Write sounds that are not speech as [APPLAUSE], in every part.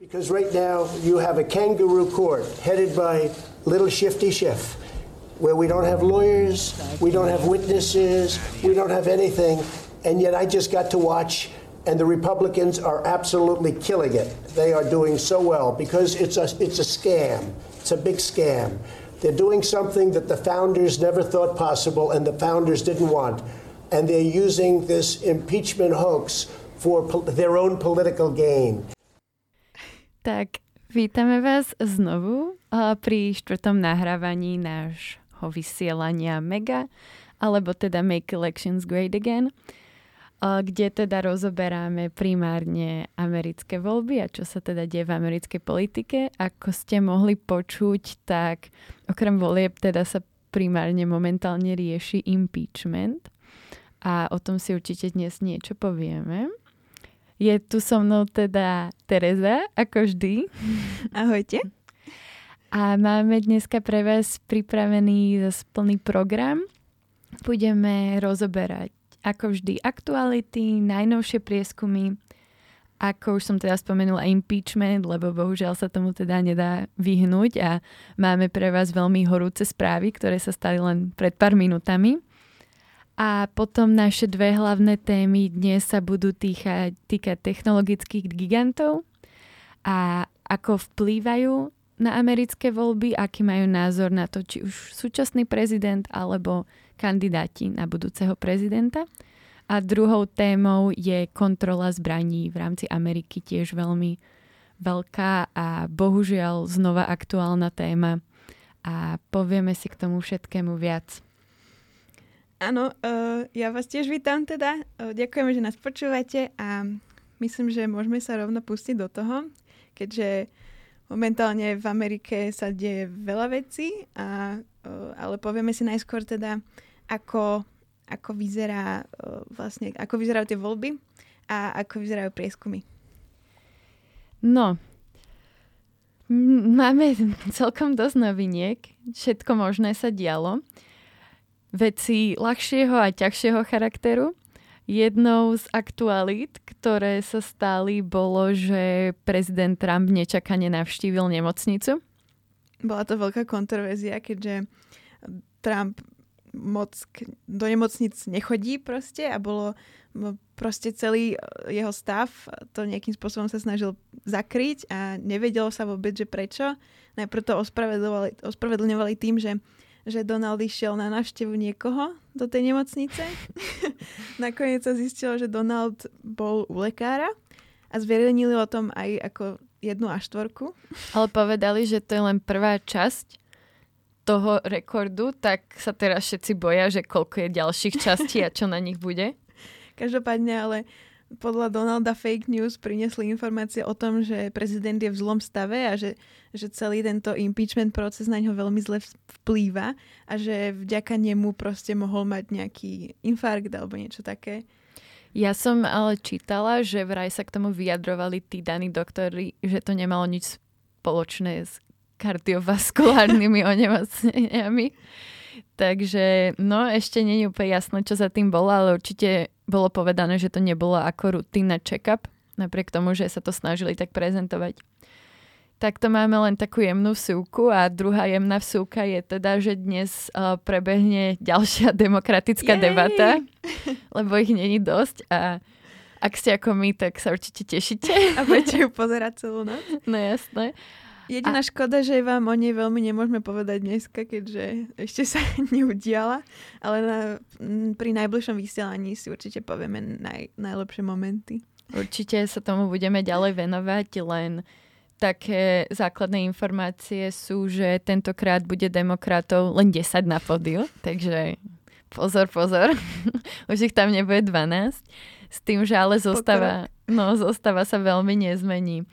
Because right now you have a kangaroo court headed by little shifty Schiff, where we don't have lawyers, we don't have witnesses, we don't have anything, and yet I just got to watch, and the Republicans are absolutely killing it. They are doing so well because it's a it's a scam. It's a big scam. They're doing something that the founders never thought possible, and the founders didn't want, and they're using this impeachment hoax for their own political gain. Tak, vítame vás znovu pri štvrtom nahrávaní nášho vysielania Mega, alebo teda Make Elections Great Again, kde teda rozoberáme primárne americké voľby a čo sa teda deje v americkej politike. Ako ste mohli počuť, tak okrem volieb teda sa primárne momentálne rieši impeachment a o tom si určite dnes niečo povieme. Je tu so mnou teda Tereza, ako vždy. Ahojte. A máme dneska pre vás pripravený zase plný program. Budeme rozoberať ako vždy aktuality, najnovšie prieskumy, ako už som teda spomenula impeachment, lebo bohužiaľ sa tomu teda nedá vyhnúť a máme pre vás veľmi horúce správy, ktoré sa stali len pred pár minutami. A potom naše dve hlavné témy dnes sa budú týkať, týkať technologických gigantov a ako vplývajú na americké voľby, aký majú názor na to, či už súčasný prezident alebo kandidáti na budúceho prezidenta. A druhou témou je kontrola zbraní v rámci Ameriky, tiež veľmi veľká a bohužiaľ znova aktuálna téma. A povieme si k tomu všetkému viac. Áno, uh, ja vás tiež vítam teda. Uh, ďakujeme, že nás počúvate a myslím, že môžeme sa rovno pustiť do toho, keďže momentálne v Amerike sa deje veľa vecí, a, uh, ale povieme si najskôr teda, ako, ako, vyzerá, uh, vlastne, ako vyzerajú tie voľby a ako vyzerajú prieskumy. No, máme celkom dosť noviniek. Všetko možné sa dialo veci ľahšieho a ťažšieho charakteru. Jednou z aktualít, ktoré sa stali, bolo, že prezident Trump nečakane navštívil nemocnicu. Bola to veľká kontroverzia, keďže Trump moc do nemocnic nechodí proste a bolo proste celý jeho stav to nejakým spôsobom sa snažil zakryť a nevedelo sa vôbec, že prečo. Najprv to ospravedlňovali, ospravedlňovali tým, že že Donald išiel na návštevu niekoho do tej nemocnice. [LAUGHS] Nakoniec sa zistilo, že Donald bol u lekára a zverejnili o tom aj ako jednu a štvorku. Ale povedali, že to je len prvá časť toho rekordu, tak sa teraz všetci boja, že koľko je ďalších častí a čo na nich bude. [LAUGHS] Každopádne, ale podľa Donalda fake news priniesli informácie o tom, že prezident je v zlom stave a že, že celý tento impeachment proces na ňo veľmi zle vplýva a že vďaka nemu proste mohol mať nejaký infarkt alebo niečo také. Ja som ale čítala, že vraj sa k tomu vyjadrovali tí daní doktori, že to nemalo nič spoločné s kardiovaskulárnymi [LAUGHS] onemocneniami. Takže no, ešte nie je úplne jasné, čo za tým bolo, ale určite bolo povedané, že to nebolo ako rutinná check-up, napriek tomu, že sa to snažili tak prezentovať. Tak to máme len takú jemnú vsúku a druhá jemná vsúka je teda, že dnes uh, prebehne ďalšia [LAUGHS] demokratická Jej! debata, [LAUGHS] lebo ich není dosť a ak ste ako my, tak sa určite tešíte. A budete ju pozerať celú noc. [LAUGHS] No jasné. Jediná a... škoda, že vám o nej veľmi nemôžeme povedať dneska, keďže ešte sa [LAUGHS] neudiala, ale na, pri najbližšom vysielaní si určite povieme naj, najlepšie momenty. Určite sa tomu budeme ďalej venovať, len také základné informácie sú, že tentokrát bude demokratov len 10 na podiu, takže pozor, pozor, [LAUGHS] už ich tam nebude 12. S tým, že ale zostáva, no, zostáva sa veľmi nezmení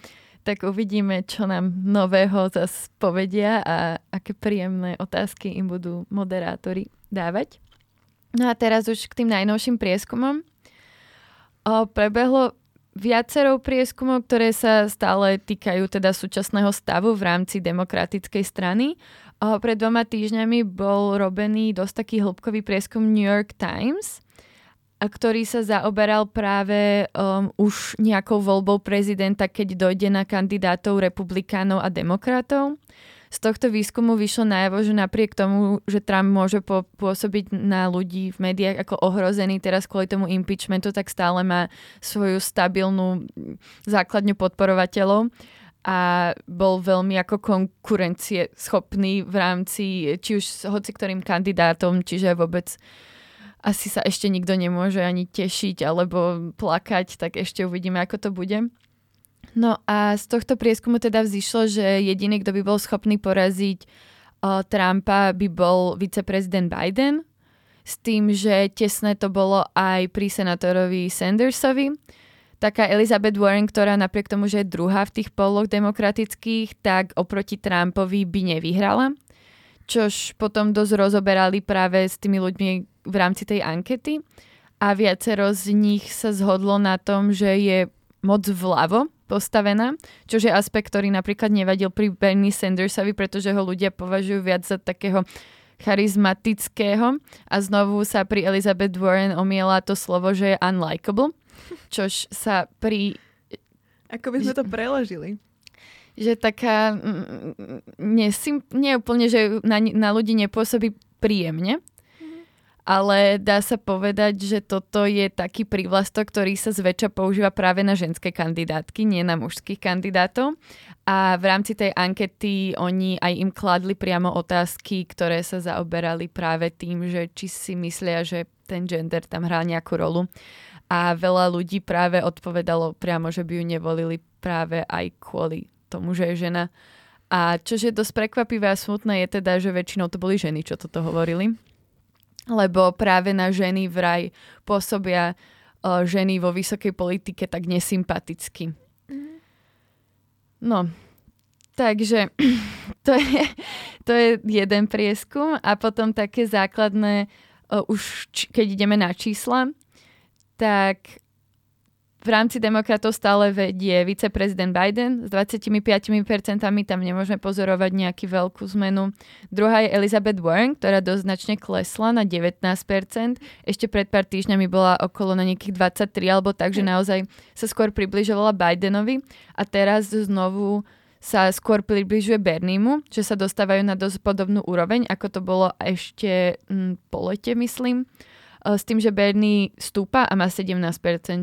tak uvidíme, čo nám nového zase povedia a aké príjemné otázky im budú moderátori dávať. No a teraz už k tým najnovším prieskumom. O, prebehlo viacero prieskumov, ktoré sa stále týkajú teda súčasného stavu v rámci demokratickej strany. O, pred dvoma týždňami bol robený dosť taký hĺbkový prieskum New York Times, ktorý sa zaoberal práve um, už nejakou voľbou prezidenta, keď dojde na kandidátov republikánov a demokratov. Z tohto výskumu vyšlo najavo, že napriek tomu, že Trump môže pôsobiť na ľudí v médiách ako ohrozený teraz kvôli tomu impeachmentu, tak stále má svoju stabilnú základňu podporovateľov a bol veľmi ako konkurencie schopný v rámci či už s hoci kandidátom, čiže vôbec asi sa ešte nikto nemôže ani tešiť alebo plakať, tak ešte uvidíme, ako to bude. No a z tohto prieskumu teda vzýšlo, že jediný, kto by bol schopný poraziť uh, Trumpa, by bol viceprezident Biden, s tým, že tesné to bolo aj pri senátorovi Sandersovi. Taká Elizabeth Warren, ktorá napriek tomu, že je druhá v tých poloch demokratických, tak oproti Trumpovi by nevyhrala. Čož potom dosť rozoberali práve s tými ľuďmi, v rámci tej ankety a viacero z nich sa zhodlo na tom, že je moc vľavo postavená, čo je aspekt, ktorý napríklad nevadil pri Bernie Sandersovi, pretože ho ľudia považujú viac za takého charizmatického a znovu sa pri Elizabeth Warren omiela to slovo, že je unlikable, [LAUGHS] čož sa pri... Ako by sme to [LAUGHS] preložili? Že taká... Nesim, nie úplne, že na, na ľudí nepôsobí príjemne, ale dá sa povedať, že toto je taký prívlastok, ktorý sa zväčša používa práve na ženské kandidátky, nie na mužských kandidátov. A v rámci tej ankety oni aj im kladli priamo otázky, ktoré sa zaoberali práve tým, že či si myslia, že ten gender tam hrá nejakú rolu. A veľa ľudí práve odpovedalo priamo, že by ju nevolili práve aj kvôli tomu, že je žena. A čo je dosť prekvapivé a smutné je teda, že väčšinou to boli ženy, čo toto hovorili lebo práve na ženy vraj pôsobia uh, ženy vo vysokej politike tak nesympaticky. No, takže [CLEARS THROAT] to je, to je jeden prieskum a potom také základné, uh, už č- keď ideme na čísla, tak v rámci demokratov stále vedie viceprezident Biden s 25%, tam nemôžeme pozorovať nejakú veľkú zmenu. Druhá je Elizabeth Warren, ktorá doznačne klesla na 19%. Ešte pred pár týždňami bola okolo na nejakých 23, alebo tak, že naozaj sa skôr približovala Bidenovi. A teraz znovu sa skôr približuje Berniemu, že sa dostávajú na dosť podobnú úroveň, ako to bolo ešte mm, po lete, myslím s tým, že Bernie stúpa a má 17%,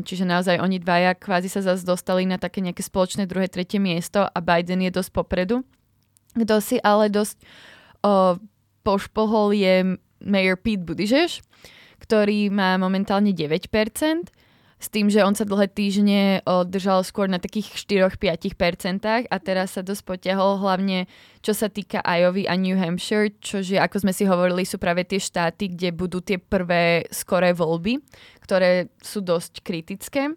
čiže naozaj oni dvaja kvázi sa zase dostali na také nejaké spoločné druhé, tretie miesto a Biden je dosť popredu. Kto si ale dosť o, pošpohol je mayor Pete Buttigieg, ktorý má momentálne 9%, s tým, že on sa dlhé týždne držal skôr na takých 4-5% a teraz sa dosť potiahol hlavne čo sa týka Iowa a New Hampshire, čo je, ako sme si hovorili, sú práve tie štáty, kde budú tie prvé skoré voľby, ktoré sú dosť kritické.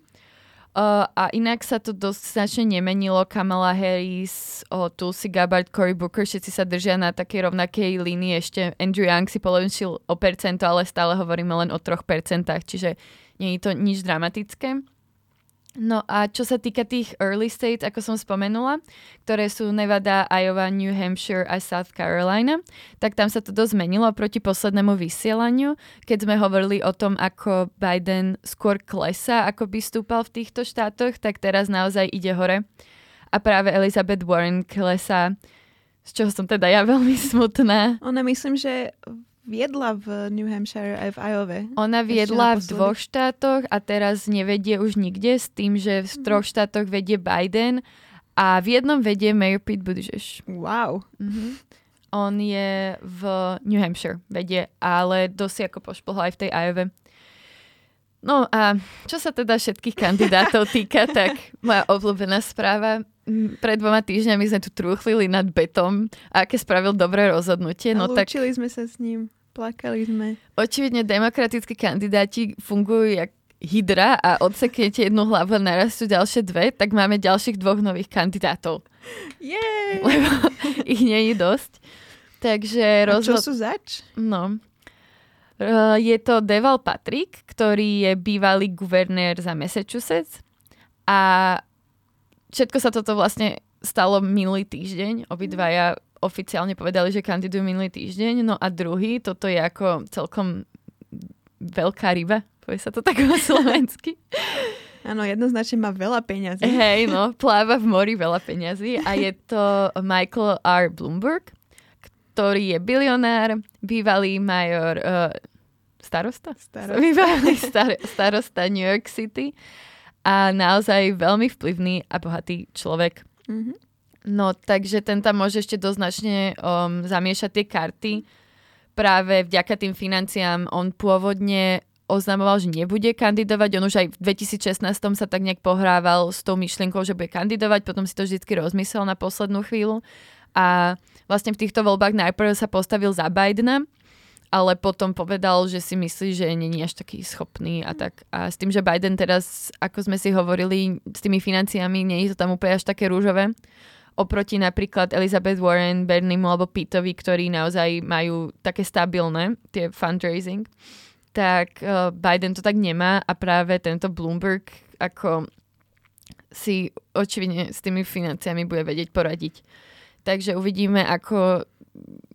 Uh, a inak sa to dosť značne nemenilo. Kamala Harris, uh, Tulsi Gabbard, Cory Booker, všetci sa držia na takej rovnakej línii. Ešte Andrew Young si polovenčil o percento, ale stále hovoríme len o troch percentách, čiže nie je to nič dramatické. No a čo sa týka tých early states, ako som spomenula, ktoré sú Nevada, Iowa, New Hampshire a South Carolina, tak tam sa to dosť zmenilo proti poslednému vysielaniu, keď sme hovorili o tom, ako Biden skôr klesa, ako by stúpal v týchto štátoch, tak teraz naozaj ide hore. A práve Elizabeth Warren klesa, z čoho som teda ja [LAUGHS] veľmi smutná. Ona myslím, že viedla v New Hampshire aj v Iowa. Ona viedla v dvoch štátoch a teraz nevedie už nikde s tým, že v troch mhm. štátoch vedie Biden a v jednom vedie Mayor Pete Buttigieg. Wow. Mm-hmm. On je v New Hampshire vedie, ale dosť ako pošpohol aj v tej Iowa. No a čo sa teda všetkých kandidátov [LAUGHS] týka, tak moja obľúbená správa. Pred dvoma týždňami sme tu trúchlili nad betom a aké spravil dobré rozhodnutie. No, tak... sme sa s ním. Plakali sme. Očividne demokratickí kandidáti fungujú jak hydra a odseknete jednu hlavu a narastú ďalšie dve, tak máme ďalších dvoch nových kandidátov. Jej! Lebo ich nie je dosť. Takže rozhod... čo sú zač? No. Je to Deval Patrick, ktorý je bývalý guvernér za Massachusetts a všetko sa toto vlastne stalo minulý týždeň. Obidvaja oficiálne povedali, že kandidujú minulý týždeň. No a druhý, toto je ako celkom veľká ryba povie sa to tak po slovensky. Áno, jednoznačne má veľa peňazí. Hej, no, pláva v mori veľa peňazí a je to Michael R. Bloomberg, ktorý je bilionár, bývalý major uh, starosta? Starosta. [LAUGHS] Bývalý star, starosta New York City a naozaj veľmi vplyvný a bohatý človek. Mhm. No, takže ten tam môže ešte doznačne um, zamiešať tie karty. Práve vďaka tým financiám on pôvodne oznamoval, že nebude kandidovať. On už aj v 2016 sa tak nejak pohrával s tou myšlienkou, že bude kandidovať, potom si to vždy rozmyslel na poslednú chvíľu. A vlastne v týchto voľbách najprv sa postavil za Bidena, ale potom povedal, že si myslí, že není až taký schopný a tak. A s tým, že Biden teraz, ako sme si hovorili, s tými financiami, nie je to tam úplne až také rúžové. Oproti napríklad Elizabeth Warren, Berniemu alebo Pittovi, ktorí naozaj majú také stabilné tie fundraising tak uh, Biden to tak nemá a práve tento Bloomberg ako si očividne s tými financiami bude vedieť poradiť. Takže uvidíme, ako,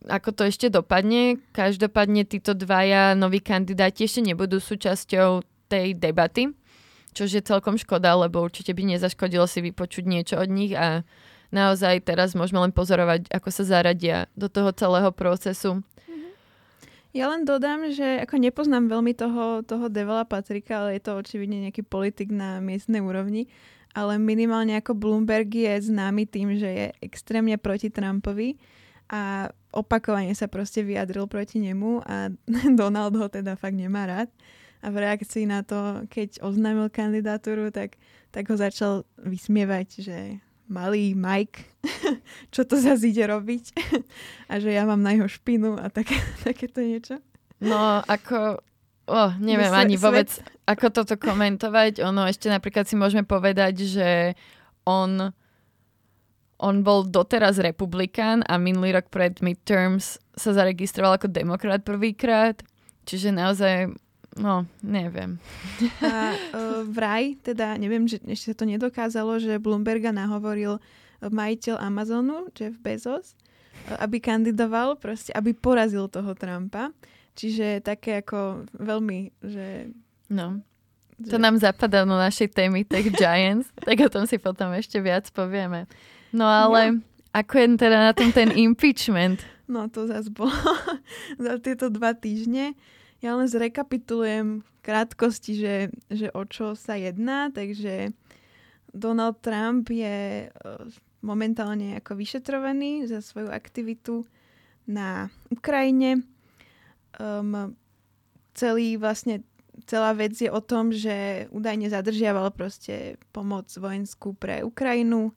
ako to ešte dopadne. Každopádne títo dvaja noví kandidáti ešte nebudú súčasťou tej debaty, čo je celkom škoda, lebo určite by nezaškodilo si vypočuť niečo od nich a naozaj teraz môžeme len pozorovať, ako sa zaradia do toho celého procesu. Ja len dodám, že ako nepoznám veľmi toho, toho Devela Patrika, ale je to očividne nejaký politik na miestnej úrovni, ale minimálne ako Bloomberg je známy tým, že je extrémne proti Trumpovi a opakovane sa proste vyjadril proti nemu a [LAUGHS] Donald ho teda fakt nemá rád. A v reakcii na to, keď oznámil kandidatúru, tak, tak ho začal vysmievať, že malý Mike, [LAUGHS] čo to zase ide robiť [LAUGHS] a že ja mám na jeho špinu a také, [LAUGHS] takéto niečo. No, ako, oh, neviem svet, ani vôbec, svet... ako toto komentovať. Ono ešte napríklad si môžeme povedať, že on, on bol doteraz republikán a minulý rok pred midterms sa zaregistroval ako demokrat prvýkrát. Čiže naozaj no, neviem. A uh, vraj, teda neviem, že ešte sa to nedokázalo, že Bloomberga nahovoril majiteľ Amazonu, Jeff Bezos, aby kandidoval, proste, aby porazil toho Trumpa. Čiže také ako veľmi, že... No. Že... To nám zapadá do našej témy Tech Giants, [LAUGHS] tak o tom si potom ešte viac povieme. No ale no. ako je teda na tom ten impeachment? No to zase bolo [LAUGHS] za tieto dva týždne. Ja len zrekapitulujem v krátkosti, že, že o čo sa jedná. Takže Donald Trump je e, momentálne ako vyšetrovaný za svoju aktivitu na Ukrajine. Um, celý vlastne celá vec je o tom, že údajne zadržiaval proste pomoc vojenskú pre Ukrajinu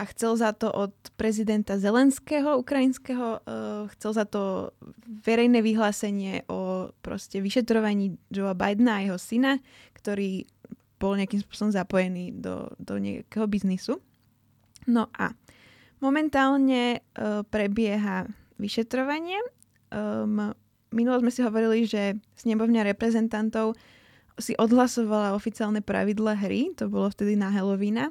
a chcel za to od prezidenta Zelenského ukrajinského, uh, chcel za to verejné vyhlásenie o proste vyšetrovaní Joea Bidena a jeho syna, ktorý bol nejakým spôsobom zapojený do, do nejakého biznisu. No a momentálne uh, prebieha vyšetrovanie. Um, minulo sme si hovorili, že snemovňa reprezentantov si odhlasovala oficiálne pravidla hry, to bolo vtedy na Halloweena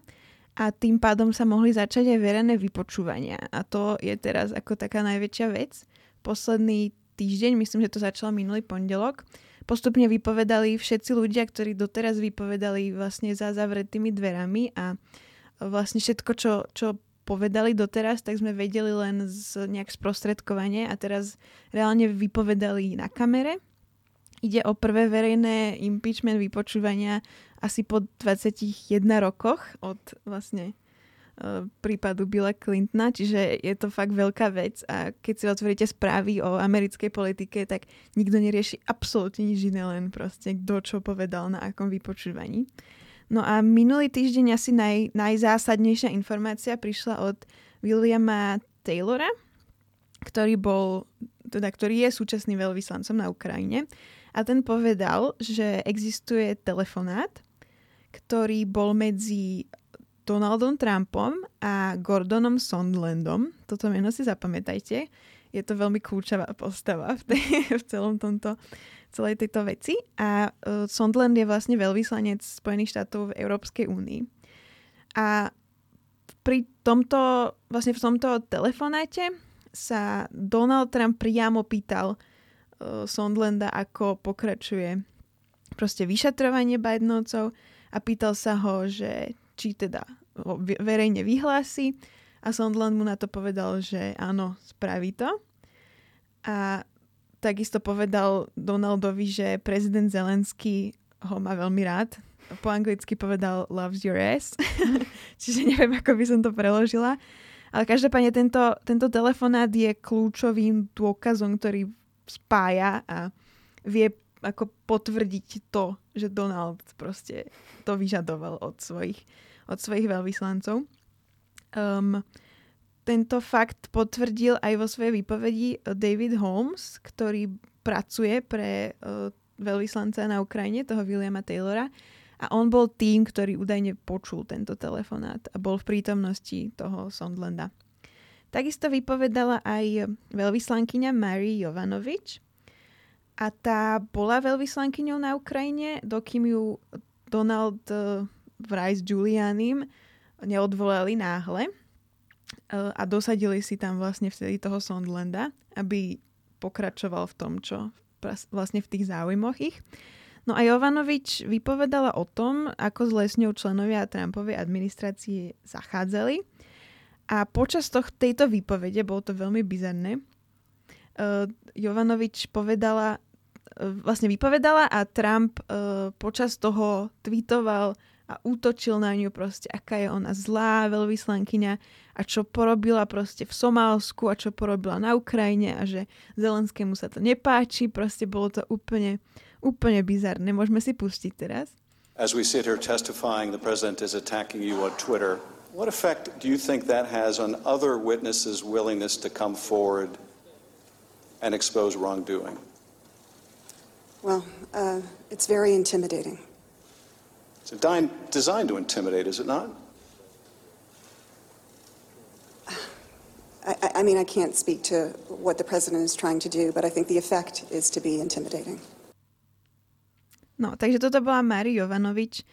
a tým pádom sa mohli začať aj verejné vypočúvania. A to je teraz ako taká najväčšia vec. Posledný týždeň, myslím, že to začalo minulý pondelok, postupne vypovedali všetci ľudia, ktorí doteraz vypovedali vlastne za zavretými dverami a vlastne všetko, čo, čo povedali doteraz, tak sme vedeli len z nejak sprostredkovanie a teraz reálne vypovedali na kamere. Ide o prvé verejné impeachment vypočúvania asi po 21 rokoch od vlastne e, prípadu Billa Clintona, čiže je to fakt veľká vec a keď si otvoríte správy o americkej politike, tak nikto nerieši absolútne nič iné, len proste kto čo povedal na akom vypočúvaní. No a minulý týždeň asi naj, najzásadnejšia informácia prišla od Williama Taylora, ktorý bol, teda ktorý je súčasný veľvyslancom na Ukrajine a ten povedal, že existuje telefonát, ktorý bol medzi Donaldom Trumpom a Gordonom Sondlandom. Toto meno si zapamätajte. Je to veľmi kľúčová postava v, tej, [LAUGHS] v celom tomto, celej tejto veci. A uh, Sondland je vlastne veľvyslanec Spojených štátov v Európskej únii. A pri tomto, vlastne v tomto telefonáte sa Donald Trump priamo pýtal uh, Sondlanda, ako pokračuje proste vyšetrovanie Bidenovcov a pýtal sa ho, že či teda verejne vyhlási a Sondland mu na to povedal, že áno, spraví to. A takisto povedal Donaldovi, že prezident Zelenský ho má veľmi rád. Po anglicky povedal loves your ass. [LAUGHS] Čiže neviem, ako by som to preložila. Ale každopádne tento, tento telefonát je kľúčovým dôkazom, ktorý spája a vie ako potvrdiť to, že Donald proste to vyžadoval od svojich, od svojich veľvyslancov. Um, tento fakt potvrdil aj vo svojej výpovedi David Holmes, ktorý pracuje pre uh, veľvyslanca na Ukrajine, toho Williama Taylora. A on bol tým, ktorý údajne počul tento telefonát a bol v prítomnosti toho Sondlanda. Takisto vypovedala aj veľvyslankyňa Mary Jovanovič, a tá bola veľvyslankyňou na Ukrajine, dokým ju Donald uh, vraj s Giulianim neodvolali náhle uh, a dosadili si tam vlastne vtedy toho Sondlanda, aby pokračoval v tom, čo vlastne v tých záujmoch ich. No a Jovanovič vypovedala o tom, ako s lesňou členovia Trumpovej administrácie zachádzali. A počas toh, tejto výpovede, bolo to veľmi bizarné, uh, Jovanovič povedala, vlastne vypovedala a Trump uh, počas toho tweetoval a útočil na ňu proste, aká je ona zlá veľvyslankyňa a čo porobila proste v Somálsku a čo porobila na Ukrajine a že Zelenskému sa to nepáči, proste bolo to úplne, úplne bizarné. Môžeme si pustiť teraz. As we sit here testifying, the president is attacking you on Twitter. What effect do you think that has on other witnesses' willingness to come forward and expose wrongdoing? Well, uh, it's very intimidating. It's designed to intimidate, is it not? I, I mean, I can't speak to what the president is trying to do, but I think the effect is to be intimidating. No, takže toto bola Mari Jovanovič.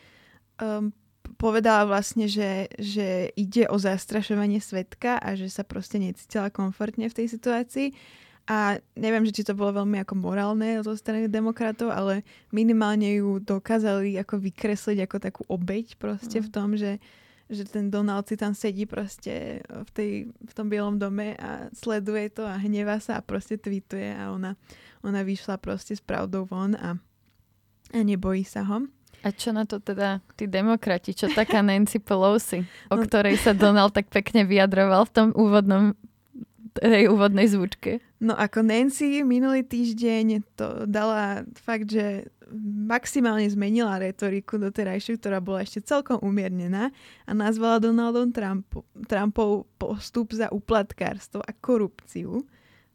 Um, povedala vlastne, že, že ide o zastrašovanie svetka a že sa proste necítila komfortne v tej situácii. A neviem, že či to bolo veľmi ako morálne zo strany demokratov, ale minimálne ju dokázali ako vykresliť ako takú obeď proste mm. v tom, že, že ten Donald si tam sedí proste v, tej, v tom bielom dome a sleduje to a hnevá sa a proste tweetuje a ona, ona vyšla proste s pravdou von a, a nebojí sa ho. A čo na to teda tí demokrati? Čo taká [LAUGHS] Nancy Pelosi, o no, ktorej sa Donald tak pekne vyjadroval v tom úvodnom tej úvodnej zvučke. No ako Nancy minulý týždeň to dala fakt, že maximálne zmenila retoriku doterajšiu, ktorá bola ešte celkom umiernená a nazvala Donaldom Trump, Trumpov postup za uplatkárstvo a korupciu.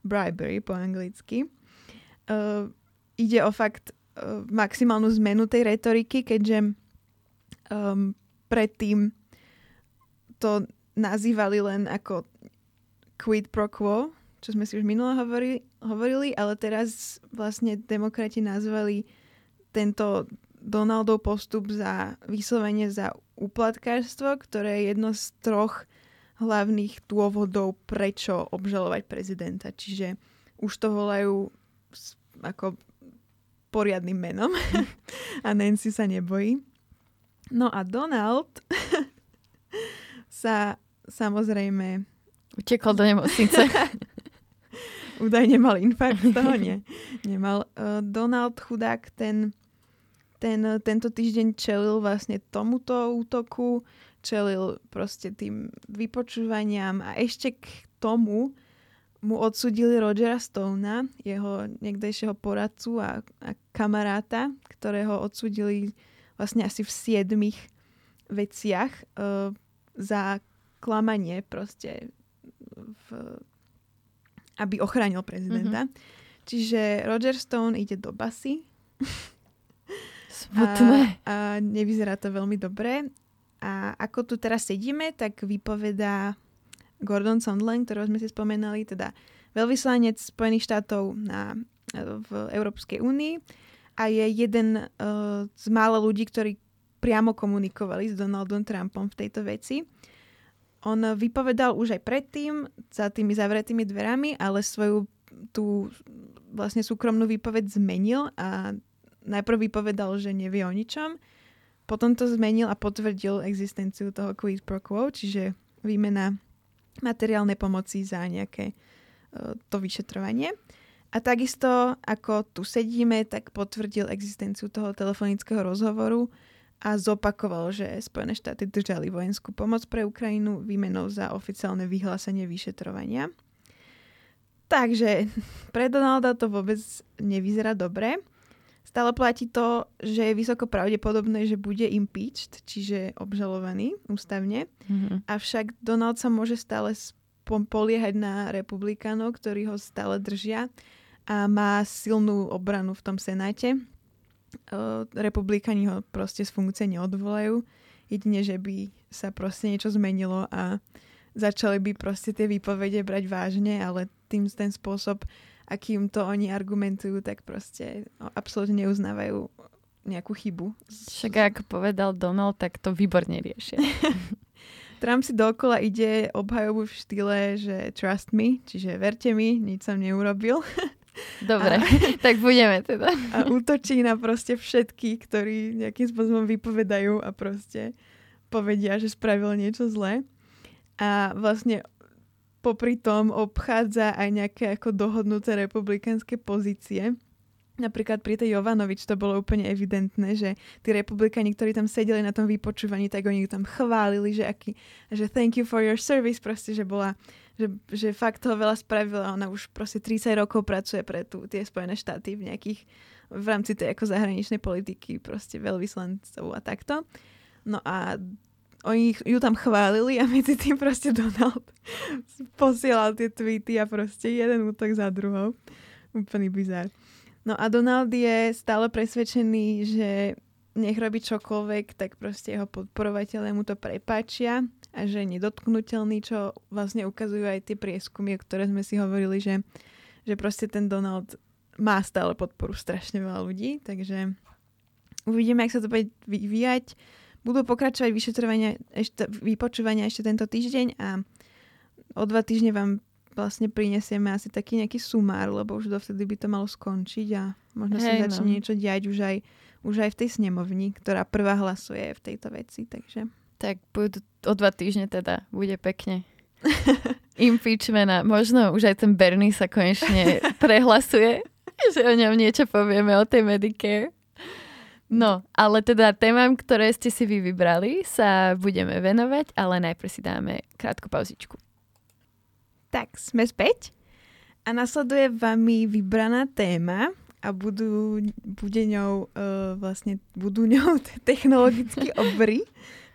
Bribery po anglicky. Uh, ide o fakt uh, maximálnu zmenu tej retoriky, keďže um, predtým to nazývali len ako quid pro quo, čo sme si už minule hovorili, hovorili, ale teraz vlastne demokrati nazvali tento Donaldov postup za vyslovene za uplatkárstvo, ktoré je jedno z troch hlavných dôvodov, prečo obžalovať prezidenta. Čiže už to volajú ako poriadnym menom [LAUGHS] a Nancy sa nebojí. No a Donald [LAUGHS] sa samozrejme Utekol do nemocnice. [LAUGHS] Údajne mal infarkt, toho nie. Nemal. Uh, Donald chudák ten, ten, tento týždeň čelil vlastne tomuto útoku, čelil proste tým vypočúvaniam a ešte k tomu mu odsudili Rogera Stona, jeho niekdejšieho poradcu a, a kamaráta, ktorého odsudili vlastne asi v siedmých veciach uh, za klamanie proste v, aby ochránil prezidenta. Mm-hmm. Čiže Roger Stone ide do basy. Smutné. A, a nevyzerá to veľmi dobre. A ako tu teraz sedíme, tak vypovedá Gordon Sondland, ktorého sme si spomenali, teda veľvyslanec Spojených štátov na, v Európskej únii a je jeden uh, z mála ľudí, ktorí priamo komunikovali s Donaldom Trumpom v tejto veci. On vypovedal už aj predtým za tými zavretými dverami, ale svoju tú vlastne súkromnú výpoveď zmenil a najprv vypovedal, že nevie o ničom, potom to zmenil a potvrdil existenciu toho quid pro quo, čiže výmena materiálnej pomoci za nejaké uh, to vyšetrovanie. A takisto, ako tu sedíme, tak potvrdil existenciu toho telefonického rozhovoru a zopakoval, že Spojené štáty držali vojenskú pomoc pre Ukrajinu výmenou za oficiálne vyhlásenie vyšetrovania. Takže pre Donalda to vôbec nevyzerá dobre. Stále platí to, že je vysoko pravdepodobné, že bude impeached, čiže obžalovaný ústavne. Mm-hmm. Avšak Donald sa môže stále poliehať na republikánov, ktorí ho stále držia a má silnú obranu v tom senáte. Republikani ho proste z funkcie neodvolajú. Jedine, že by sa proste niečo zmenilo a začali by proste tie výpovede brať vážne, ale tým ten spôsob, akým to oni argumentujú, tak proste no, absolútne neuznávajú nejakú chybu. Však ako povedal Donald, tak to výborne riešia. [LAUGHS] Trump si dokola ide obhajobu v štýle, že trust me, čiže verte mi, nič som neurobil. [LAUGHS] Dobre, a, [LAUGHS] tak budeme teda. A útočí na proste všetkých, ktorí nejakým spôsobom vypovedajú a proste povedia, že spravil niečo zlé. A vlastne popri tom obchádza aj nejaké ako dohodnuté republikánske pozície. Napríklad pri tej Jovanovič to bolo úplne evidentné, že tí republikani, ktorí tam sedeli na tom vypočúvaní, tak oni tam chválili, že, aký, že thank you for your service, proste, že bola že, že fakt toho veľa spravila. Ona už proste 30 rokov pracuje pre tu, tie Spojené štáty v nejakých, v rámci tej ako zahraničnej politiky, proste veľvyslancov a takto. No a oni ju tam chválili a medzi tým proste Donald [LAUGHS] posielal tie tweety a proste jeden útok za druhou. Úplný bizar. No a Donald je stále presvedčený, že nech robí čokoľvek, tak proste jeho podporovateľe mu to prepáčia a že je nedotknutelný, čo vlastne ukazujú aj tie prieskumy, o ktoré sme si hovorili, že, že proste ten Donald má stále podporu strašne veľa ľudí, takže uvidíme, ak sa to bude vyvíjať. Budú pokračovať vyšetrovania, ešte, vypočúvania ešte tento týždeň a o dva týždne vám vlastne prinesieme asi taký nejaký sumár, lebo už dovtedy by to malo skončiť a možno Hej, sa začne no. niečo diať už aj už aj v tej snemovni, ktorá prvá hlasuje v tejto veci, takže... Tak budú o dva týždne teda, bude pekne. [LAUGHS] Impeachment a možno už aj ten Bernie sa konečne prehlasuje, že o ňom niečo povieme o tej Medicare. No, ale teda témam, ktoré ste si vy vybrali, sa budeme venovať, ale najprv si dáme krátku pauzičku. Tak, sme späť. A nasleduje vami vybraná téma, a budú, bude ňou, uh, vlastne budú ňou [LAUGHS] technologicky [LAUGHS] obry,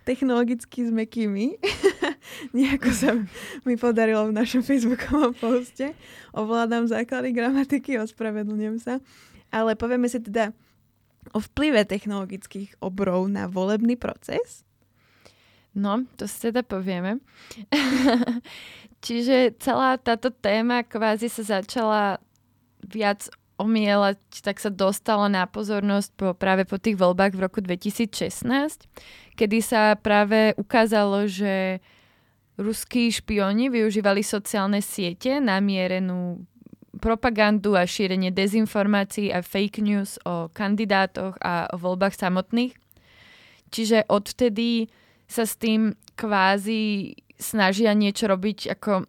technologicky s mekými. [LAUGHS] Nejako sa mi podarilo v našom facebookovom poste. Ovládam základy gramatiky, ospravedlňujem sa. Ale povieme si teda o vplyve technologických obrov na volebný proces. No, to si teda povieme. Čiže celá táto téma kvázi sa začala viac omielať, tak sa dostala na pozornosť po, práve po tých voľbách v roku 2016, kedy sa práve ukázalo, že ruskí špioni využívali sociálne siete na mierenú propagandu a šírenie dezinformácií a fake news o kandidátoch a o voľbách samotných. Čiže odvtedy sa s tým kvázi snažia niečo robiť ako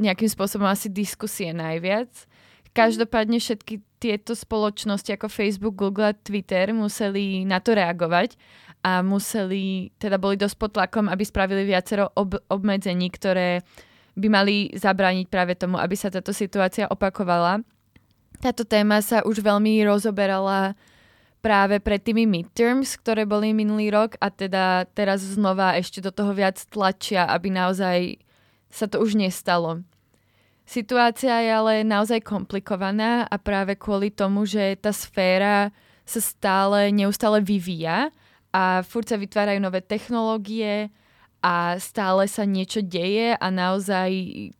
nejakým spôsobom asi diskusie najviac Každopádne všetky tieto spoločnosti ako Facebook, Google a Twitter museli na to reagovať a museli, teda boli dosť pod tlakom, aby spravili viacero ob- obmedzení, ktoré by mali zabrániť práve tomu, aby sa táto situácia opakovala. Táto téma sa už veľmi rozoberala práve pred tými midterms, ktoré boli minulý rok a teda teraz znova ešte do toho viac tlačia, aby naozaj sa to už nestalo. Situácia je ale naozaj komplikovaná a práve kvôli tomu, že tá sféra sa stále, neustále vyvíja a furt sa vytvárajú nové technológie a stále sa niečo deje a naozaj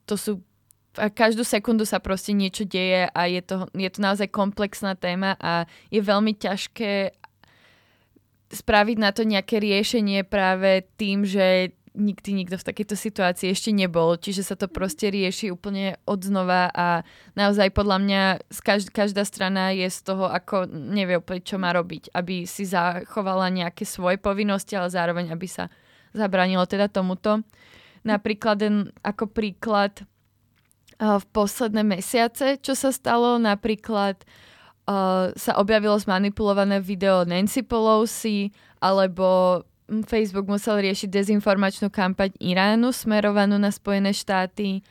to sú každú sekundu sa proste niečo deje a je to, je to naozaj komplexná téma a je veľmi ťažké spraviť na to nejaké riešenie práve tým, že nikdy nikto v takejto situácii ešte nebol, čiže sa to proste rieši úplne od znova a naozaj podľa mňa každá, každá strana je z toho, ako nevie úplne, čo má robiť, aby si zachovala nejaké svoje povinnosti, ale zároveň, aby sa zabranilo teda tomuto. Napríklad, ako príklad, v posledné mesiace, čo sa stalo, napríklad uh, sa objavilo zmanipulované video Nancy Pelosi, alebo Facebook musel riešiť dezinformačnú kampaň Iránu smerovanú na Spojené štáty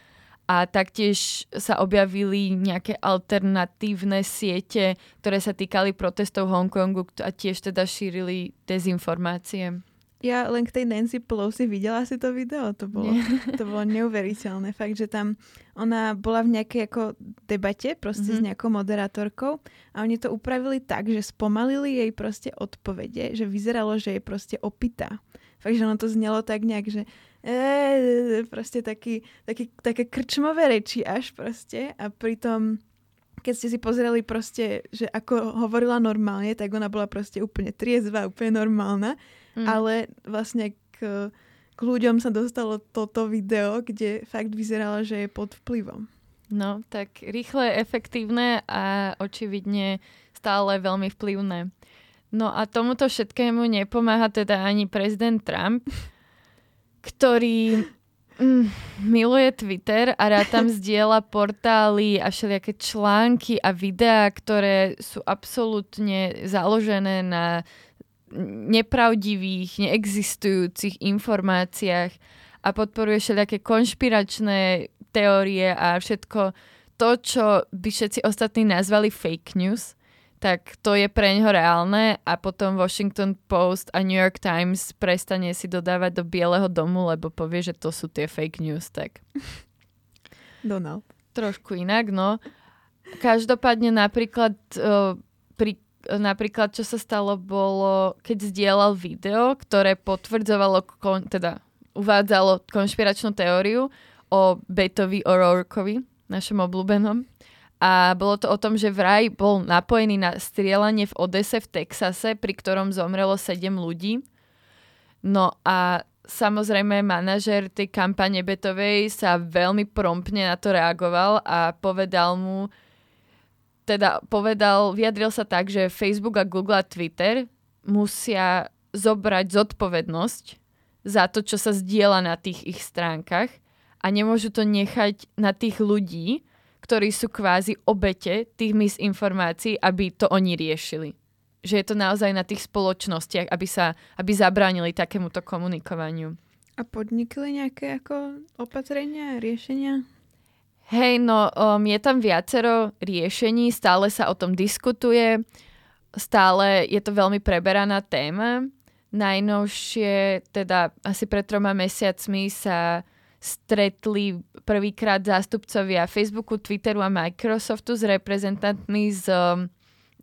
a taktiež sa objavili nejaké alternatívne siete, ktoré sa týkali protestov Hongkongu a tiež teda šírili dezinformácie. Ja len k tej Nancy Pelosi videla si to video, to bolo, to bolo neuveriteľné. Fakt, že tam ona bola v nejakej ako debate proste mm-hmm. s mhm. nejakou moderátorkou a oni to upravili tak, že spomalili jej proste odpovede, že vyzeralo, že je proste opitá. Fakt, že ono to znelo tak nejak, že e, proste taký, taký, také krčmové reči až proste a pritom keď ste si pozreli proste, že ako hovorila normálne, tak ona bola proste úplne triezva, úplne normálna Mm. Ale vlastne k, k ľuďom sa dostalo toto video, kde fakt vyzeralo, že je pod vplyvom. No, tak rýchle, efektívne a očividne stále veľmi vplyvné. No a tomuto všetkému nepomáha teda ani prezident Trump, ktorý mm, miluje Twitter a rád tam [LAUGHS] zdieľa portály a všelijaké články a videá, ktoré sú absolútne založené na nepravdivých, neexistujúcich informáciách a podporuje všelijaké konšpiračné teórie a všetko to, čo by všetci ostatní nazvali fake news, tak to je pre neho reálne a potom Washington Post a New York Times prestane si dodávať do Bieleho domu, lebo povie, že to sú tie fake news, tak... Donald. Trošku inak, no. Každopádne napríklad uh, pri napríklad, čo sa stalo, bolo, keď zdieľal video, ktoré potvrdzovalo, kon, teda uvádzalo konšpiračnú teóriu o Betovi O'Rourkeovi, našom obľúbenom. A bolo to o tom, že vraj bol napojený na strieľanie v Odese v Texase, pri ktorom zomrelo 7 ľudí. No a samozrejme manažer tej kampane Betovej sa veľmi promptne na to reagoval a povedal mu, teda povedal, vyjadril sa tak, že Facebook a Google a Twitter musia zobrať zodpovednosť za to, čo sa zdieľa na tých ich stránkach a nemôžu to nechať na tých ľudí, ktorí sú kvázi obete tých misinformácií, aby to oni riešili. Že je to naozaj na tých spoločnostiach, aby, sa, aby zabránili takémuto komunikovaniu. A podnikli nejaké ako opatrenia, riešenia? Hej, no um, je tam viacero riešení, stále sa o tom diskutuje, stále je to veľmi preberaná téma. Najnovšie, teda asi pred troma mesiacmi sa stretli prvýkrát zástupcovia Facebooku, Twitteru a Microsoftu s reprezentantmi z um,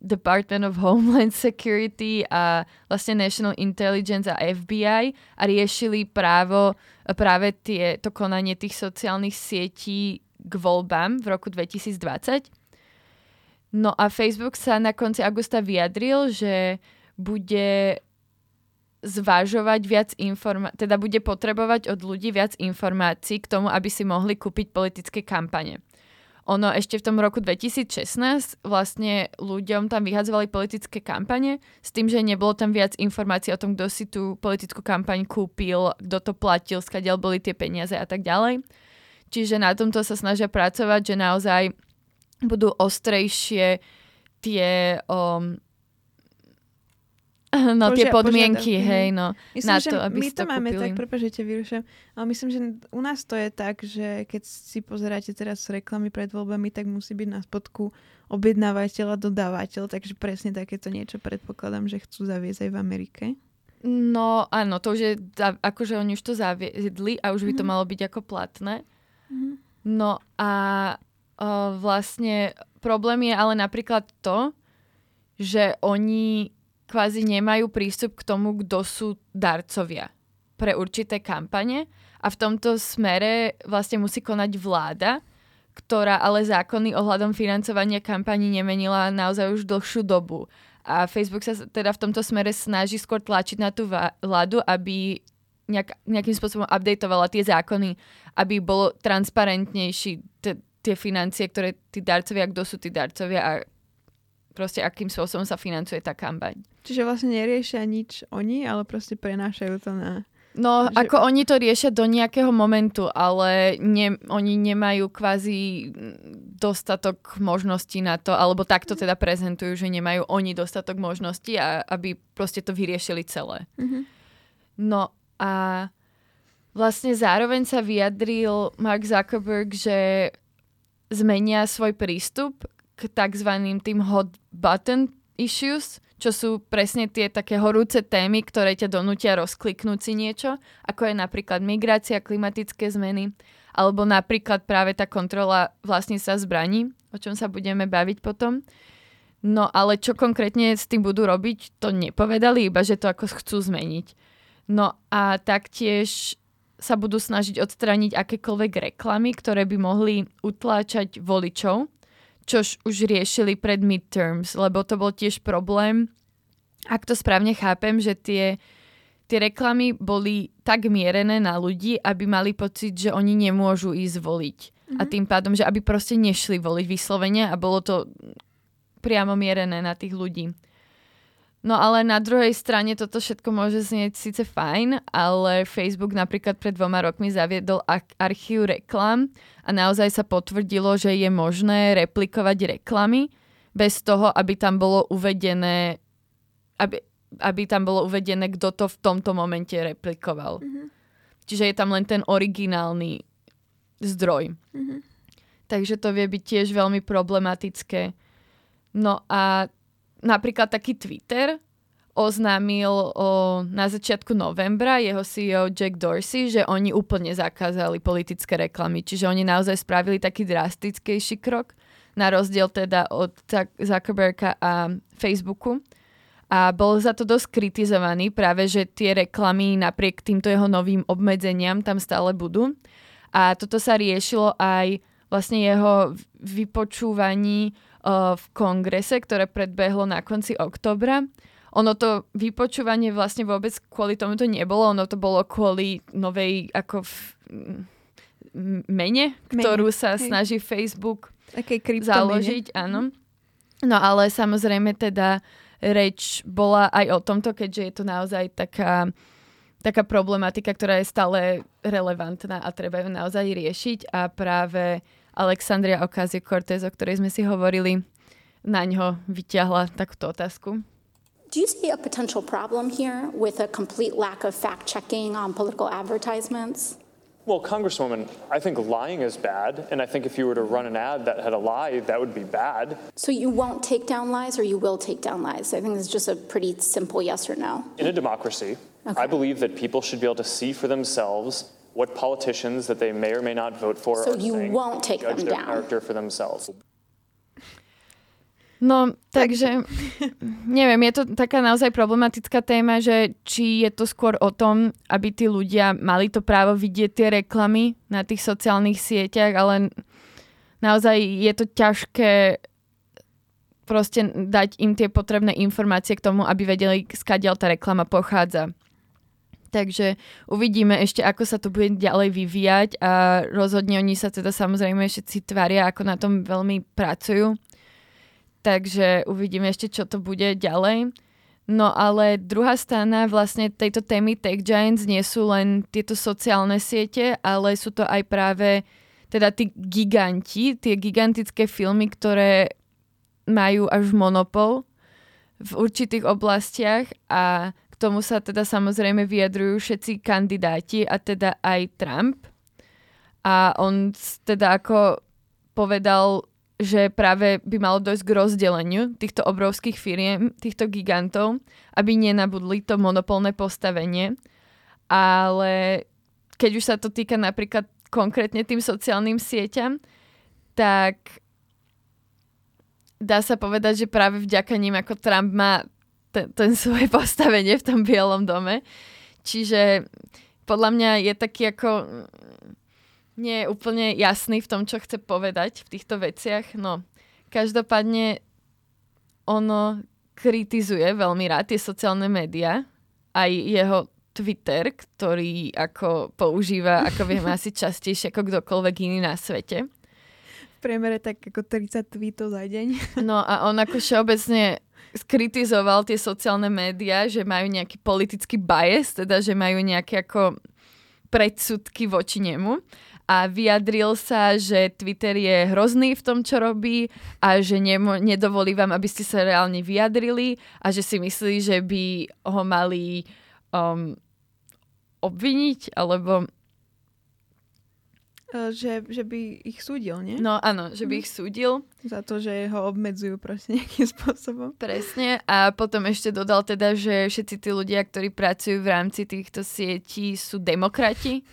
Department of Homeland Security a vlastne National Intelligence a FBI a riešili právo, práve tie, to konanie tých sociálnych sietí k voľbám v roku 2020. No a Facebook sa na konci augusta vyjadril, že bude zvažovať viac informácií, teda bude potrebovať od ľudí viac informácií k tomu, aby si mohli kúpiť politické kampane. Ono ešte v tom roku 2016 vlastne ľuďom tam vyhadzovali politické kampane s tým, že nebolo tam viac informácií o tom, kto si tú politickú kampaň kúpil, kto to platil, skadiaľ boli tie peniaze a tak ďalej. Čiže na tomto sa snažia pracovať, že naozaj budú ostrejšie tie um, [LAUGHS] no Požia, tie podmienky, požiadavky. hej, no. Myslím, na to, aby my to, to máme kúpili. tak, prepáč, že vyrušujem, ale myslím, že u nás to je tak, že keď si pozeráte teraz reklamy pred voľbami, tak musí byť na spodku objednávateľ a dodávateľ, takže presne takéto niečo predpokladám, že chcú zaviesť aj v Amerike. No áno, to už je, akože oni už to zaviedli a už by to mhm. malo byť ako platné. Mm-hmm. No a uh, vlastne problém je ale napríklad to, že oni kvázi nemajú prístup k tomu, kto sú darcovia pre určité kampane a v tomto smere vlastne musí konať vláda, ktorá ale zákony ohľadom financovania kampaní nemenila naozaj už dlhšiu dobu. A Facebook sa teda v tomto smere snaží skôr tlačiť na tú vládu, aby nejak, nejakým spôsobom updateovala tie zákony, aby bolo transparentnejší t- tie financie, ktoré tí darcovia, kto sú tí darcovia a proste akým spôsobom sa financuje tá kampaň. Čiže vlastne neriešia nič oni, ale proste prenášajú to na... No, Že- ako oni to riešia do nejakého momentu, ale ne, oni nemajú kvázi dostatok možností na to, alebo takto teda prezentujú, že nemajú oni dostatok možností, a, aby proste to vyriešili celé. Mhm. No a vlastne zároveň sa vyjadril Mark Zuckerberg, že zmenia svoj prístup k tzv. tým hot button issues, čo sú presne tie také horúce témy, ktoré ťa donútia rozkliknúť si niečo, ako je napríklad migrácia, klimatické zmeny, alebo napríklad práve tá kontrola vlastníctva zbraní, o čom sa budeme baviť potom. No ale čo konkrétne s tým budú robiť, to nepovedali, iba že to ako chcú zmeniť. No a taktiež sa budú snažiť odstrániť akékoľvek reklamy, ktoré by mohli utláčať voličov, čož už riešili pred midterms, lebo to bol tiež problém. Ak to správne chápem, že tie, tie reklamy boli tak mierené na ľudí, aby mali pocit, že oni nemôžu ísť voliť. A tým pádom, že aby proste nešli voliť vyslovene a bolo to priamo mierené na tých ľudí. No ale na druhej strane toto všetko môže znieť síce fajn, ale Facebook napríklad pred dvoma rokmi zaviedol ar- archív reklam a naozaj sa potvrdilo, že je možné replikovať reklamy bez toho, aby tam bolo uvedené, aby, aby tam bolo uvedené, kto to v tomto momente replikoval. Čiže je tam len ten originálny zdroj. Takže to vie byť tiež veľmi problematické. No a napríklad taký Twitter oznámil o, na začiatku novembra jeho CEO Jack Dorsey, že oni úplne zakázali politické reklamy. Čiže oni naozaj spravili taký drastickejší krok, na rozdiel teda od Zuck- Zuckerberga a Facebooku. A bol za to dosť kritizovaný práve, že tie reklamy napriek týmto jeho novým obmedzeniam tam stále budú. A toto sa riešilo aj vlastne jeho vypočúvaní v kongrese, ktoré predbehlo na konci oktobra. Ono to vypočúvanie vlastne vôbec kvôli tomu to nebolo, ono to bolo kvôli novej ako v, mene, ktorú sa hej. snaží Facebook Takej založiť, áno. No ale samozrejme teda reč bola aj o tomto, keďže je to naozaj taká, taká problematika, ktorá je stále relevantná a treba ju naozaj riešiť a práve Alexandria Ocasio-Cortez, o ktorej sme si hovorili, na ňo vyťahla takúto otázku. Do you see a potential problem here with a complete lack of fact checking on political advertisements? Well, Congresswoman, I think lying is bad, and I think if you were to run an ad that had a lie, that would be bad. So you won't take down lies or you will take down lies? I think it's just a pretty simple yes or no. In a democracy, I believe that people should be able to see for themselves what politicians that they may or may not vote for So are you saying, won't take judge them their down. character for themselves. No, takže neviem, je to taká naozaj problematická téma, že či je to skôr o tom, aby tí ľudia mali to právo vidieť tie reklamy na tých sociálnych sieťach, ale naozaj je to ťažké proste dať im tie potrebné informácie k tomu, aby vedeli, skadiaľ tá reklama pochádza. Takže uvidíme ešte, ako sa to bude ďalej vyvíjať a rozhodne oni sa teda samozrejme všetci tvária, ako na tom veľmi pracujú. Takže uvidíme ešte, čo to bude ďalej. No ale druhá strana vlastne tejto témy Tech Giants nie sú len tieto sociálne siete, ale sú to aj práve teda tí giganti, tie gigantické filmy, ktoré majú až monopol v určitých oblastiach a tomu sa teda samozrejme vyjadrujú všetci kandidáti a teda aj Trump. A on teda ako povedal, že práve by malo dojsť k rozdeleniu týchto obrovských firiem, týchto gigantov, aby nenabudli to monopolné postavenie. Ale keď už sa to týka napríklad konkrétne tým sociálnym sieťam, tak dá sa povedať, že práve vďaka ním ako Trump má ten, ten [LAUGHS] svoje postavenie v tom bielom dome. Čiže podľa mňa je taký ako mm, nie je úplne jasný v tom, čo chce povedať v týchto veciach. No, každopádne ono kritizuje veľmi rád tie sociálne médiá, aj jeho Twitter, ktorý ako používa, ako vieme, [LAUGHS] asi častejšie ako kdokoľvek iný na svete. V priemere tak ako 30 tweetov za deň. No a on ako všeobecne skritizoval tie sociálne médiá, že majú nejaký politický bias, teda že majú nejaké ako predsudky voči nemu. A vyjadril sa, že Twitter je hrozný v tom, čo robí a že nemo, nedovolí vám, aby ste sa reálne vyjadrili a že si myslí, že by ho mali um, obviniť alebo že, že by ich súdil, nie? No áno, že by ich súdil. Za to, že ho obmedzujú proste nejakým spôsobom. Presne. A potom ešte dodal teda, že všetci tí ľudia, ktorí pracujú v rámci týchto sietí sú demokrati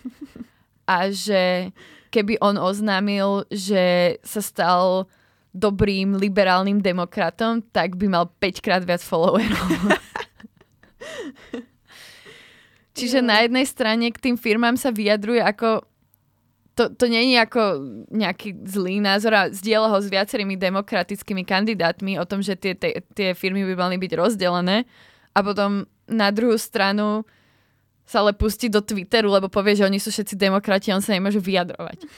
a že keby on oznámil, že sa stal dobrým liberálnym demokratom, tak by mal 5 krát viac followerov. [LAUGHS] Čiže na jednej strane k tým firmám sa vyjadruje ako to, to nie je ako nejaký zlý názor a zdieľa ho s viacerými demokratickými kandidátmi o tom, že tie, tie, tie firmy by mali byť rozdelené a potom na druhú stranu sa ale pustí do Twitteru, lebo povie, že oni sú všetci demokrati a on sa nemôže vyjadrovať.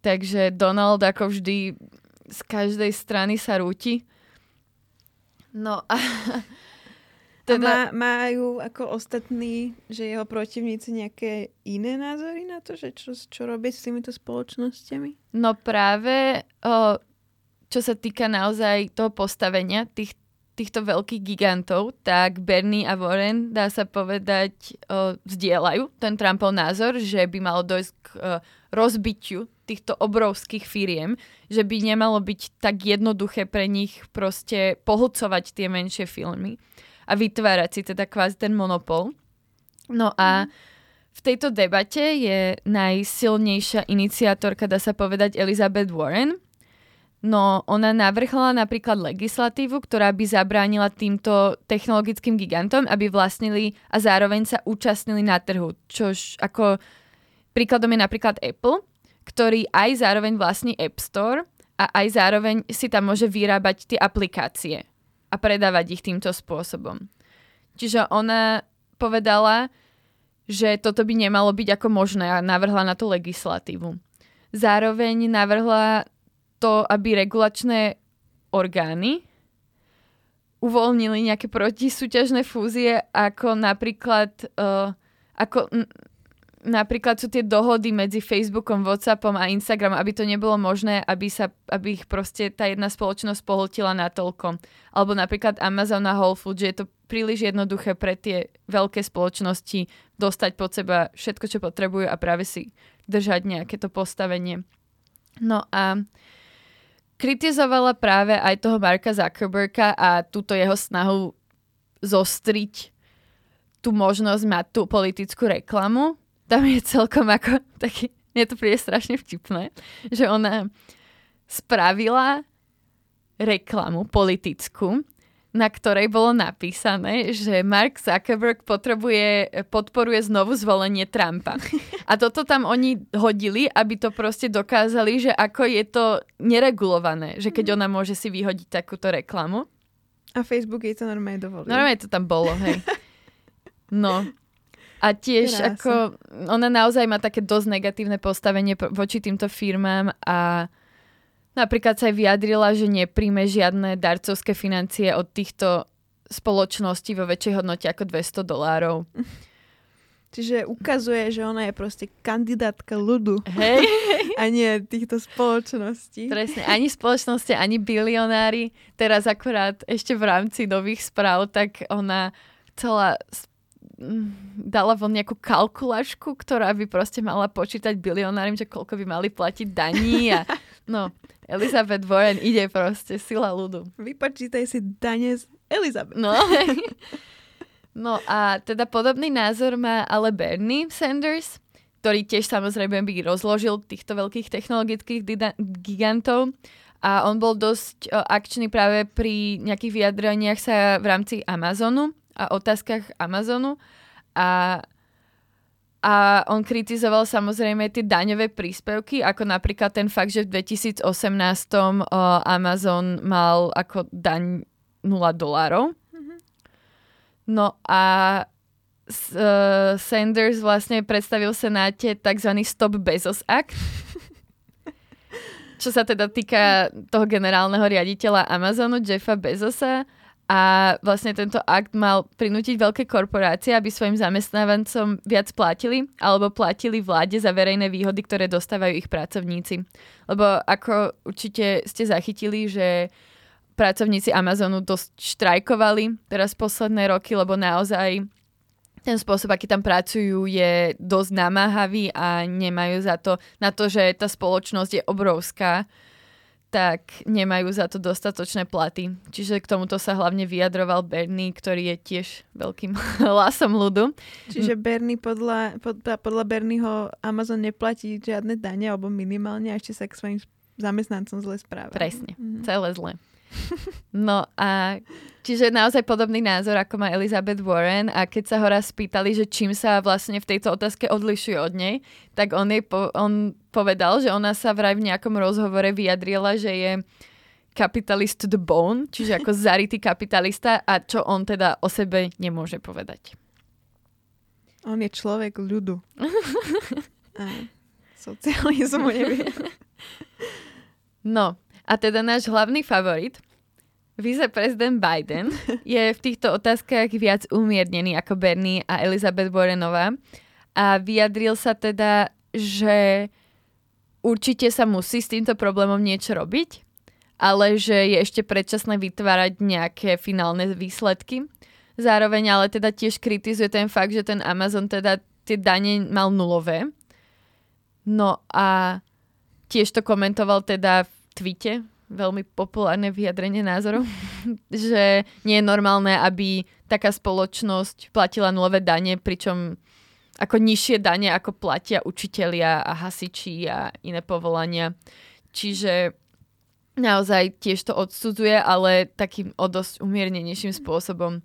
Takže Donald ako vždy z každej strany sa rúti. No a [LAUGHS] teda... A má, majú ako ostatní, že jeho protivníci nejaké iné názory na to, že čo, čo robí s týmito spoločnosťami? No práve, o, čo sa týka naozaj toho postavenia tých, týchto veľkých gigantov, tak Bernie a Warren, dá sa povedať, o, zdieľajú ten Trumpov názor, že by malo dojsť k o, rozbitiu týchto obrovských firiem, že by nemalo byť tak jednoduché pre nich proste pohlcovať tie menšie filmy a vytvárať si teda kvázi ten monopol. No a v tejto debate je najsilnejšia iniciátorka, dá sa povedať, Elizabeth Warren. No, ona navrhla napríklad legislatívu, ktorá by zabránila týmto technologickým gigantom, aby vlastnili a zároveň sa účastnili na trhu. Čož ako príkladom je napríklad Apple, ktorý aj zároveň vlastní App Store a aj zároveň si tam môže vyrábať tie aplikácie a predávať ich týmto spôsobom. Čiže ona povedala, že toto by nemalo byť ako možné a navrhla na to legislatívu. Zároveň navrhla to, aby regulačné orgány uvoľnili nejaké protisúťažné fúzie, ako napríklad uh, ako napríklad sú tie dohody medzi Facebookom, Whatsappom a Instagramom, aby to nebolo možné, aby, sa, aby ich proste tá jedna spoločnosť pohltila natoľko. Alebo napríklad Amazon a Whole Foods, že je to príliš jednoduché pre tie veľké spoločnosti dostať pod seba všetko, čo potrebujú a práve si držať nejaké to postavenie. No a kritizovala práve aj toho Marka Zuckerberga a túto jeho snahu zostriť tú možnosť mať tú politickú reklamu tam je celkom ako [LAUGHS] taký, mne to príde strašne vtipné, že ona spravila reklamu politickú, na ktorej bolo napísané, že Mark Zuckerberg potrebuje, podporuje znovu zvolenie Trumpa. A toto tam oni hodili, aby to proste dokázali, že ako je to neregulované, že keď ona môže si vyhodiť takúto reklamu. A Facebook jej to normálne dovolil. Normálne to tam bolo, hej. No, a tiež Krása. ako, ona naozaj má také dosť negatívne postavenie voči týmto firmám a napríklad sa aj vyjadrila, že nepríjme žiadne darcovské financie od týchto spoločností vo väčšej hodnote ako 200 dolárov. [LAUGHS] Čiže ukazuje, že ona je proste kandidátka ľudu. Hej. [LAUGHS] A nie týchto spoločností. Presne, ani spoločnosti, ani bilionári. Teraz akurát ešte v rámci nových správ, tak ona chcela dala von nejakú kalkulačku, ktorá by proste mala počítať bilionárim, že koľko by mali platiť daní a [LAUGHS] no, Elizabeth Warren ide proste, sila ľudu. Vypočítaj si dane z Elizabeth. No. [LAUGHS] no a teda podobný názor má ale Bernie Sanders, ktorý tiež samozrejme by rozložil týchto veľkých technologických gigantov a on bol dosť akčný práve pri nejakých vyjadreniach sa v rámci Amazonu, a otázkach Amazonu a a on kritizoval samozrejme tie daňové príspevky, ako napríklad ten fakt, že v 2018 Amazon mal ako daň 0 dolárov. Mm-hmm. No a uh, Sanders vlastne predstavil v Senáte tzv. Stop Bezos Act, [LAUGHS] čo sa teda týka toho generálneho riaditeľa Amazonu, Jeffa Bezosa. A vlastne tento akt mal prinútiť veľké korporácie, aby svojim zamestnávancom viac platili alebo platili vláde za verejné výhody, ktoré dostávajú ich pracovníci. Lebo ako určite ste zachytili, že pracovníci Amazonu dosť štrajkovali teraz posledné roky, lebo naozaj ten spôsob, aký tam pracujú, je dosť namáhavý a nemajú za to, na to, že tá spoločnosť je obrovská, tak nemajú za to dostatočné platy. Čiže k tomuto sa hlavne vyjadroval Bernie, ktorý je tiež veľkým [LAUGHS] hlasom ľudu. Čiže Bernie podľa, podľa, podľa Bernieho Amazon neplatí žiadne dane alebo minimálne a ešte sa k svojim zamestnancom zle správa. Presne, mm. celé zle. [LAUGHS] No a čiže naozaj podobný názor, ako má Elizabeth Warren a keď sa ho raz spýtali, že čím sa vlastne v tejto otázke odlišuje od nej, tak on, jej po, on povedal, že ona sa vraj v nejakom rozhovore vyjadrila, že je kapitalist to the bone, čiže ako [LAUGHS] zarytý kapitalista a čo on teda o sebe nemôže povedať. On je človek ľudu. [LAUGHS] a socializmu nevie. No, a teda náš hlavný favorit, viceprezident Biden, [LAUGHS] je v týchto otázkach viac umiernený ako Bernie a Elizabeth Warrenová. A vyjadril sa teda, že určite sa musí s týmto problémom niečo robiť, ale že je ešte predčasné vytvárať nejaké finálne výsledky. Zároveň ale teda tiež kritizuje ten fakt, že ten Amazon teda tie dane mal nulové. No a tiež to komentoval teda v tweete, veľmi populárne vyjadrenie názorov, [LAUGHS] že nie je normálne, aby taká spoločnosť platila nulové dane, pričom ako nižšie dane, ako platia učitelia a hasiči a iné povolania. Čiže naozaj tiež to odsudzuje, ale takým o dosť umiernenejším spôsobom.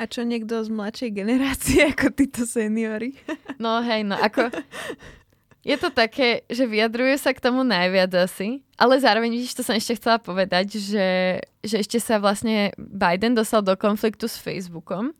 A čo niekto z mladšej generácie [LAUGHS] ako títo seniory? No hej, no ako [LAUGHS] je to také, že vyjadruje sa k tomu najviac asi, ale zároveň, vidíš, to som ešte chcela povedať, že, že ešte sa vlastne Biden dostal do konfliktu s Facebookom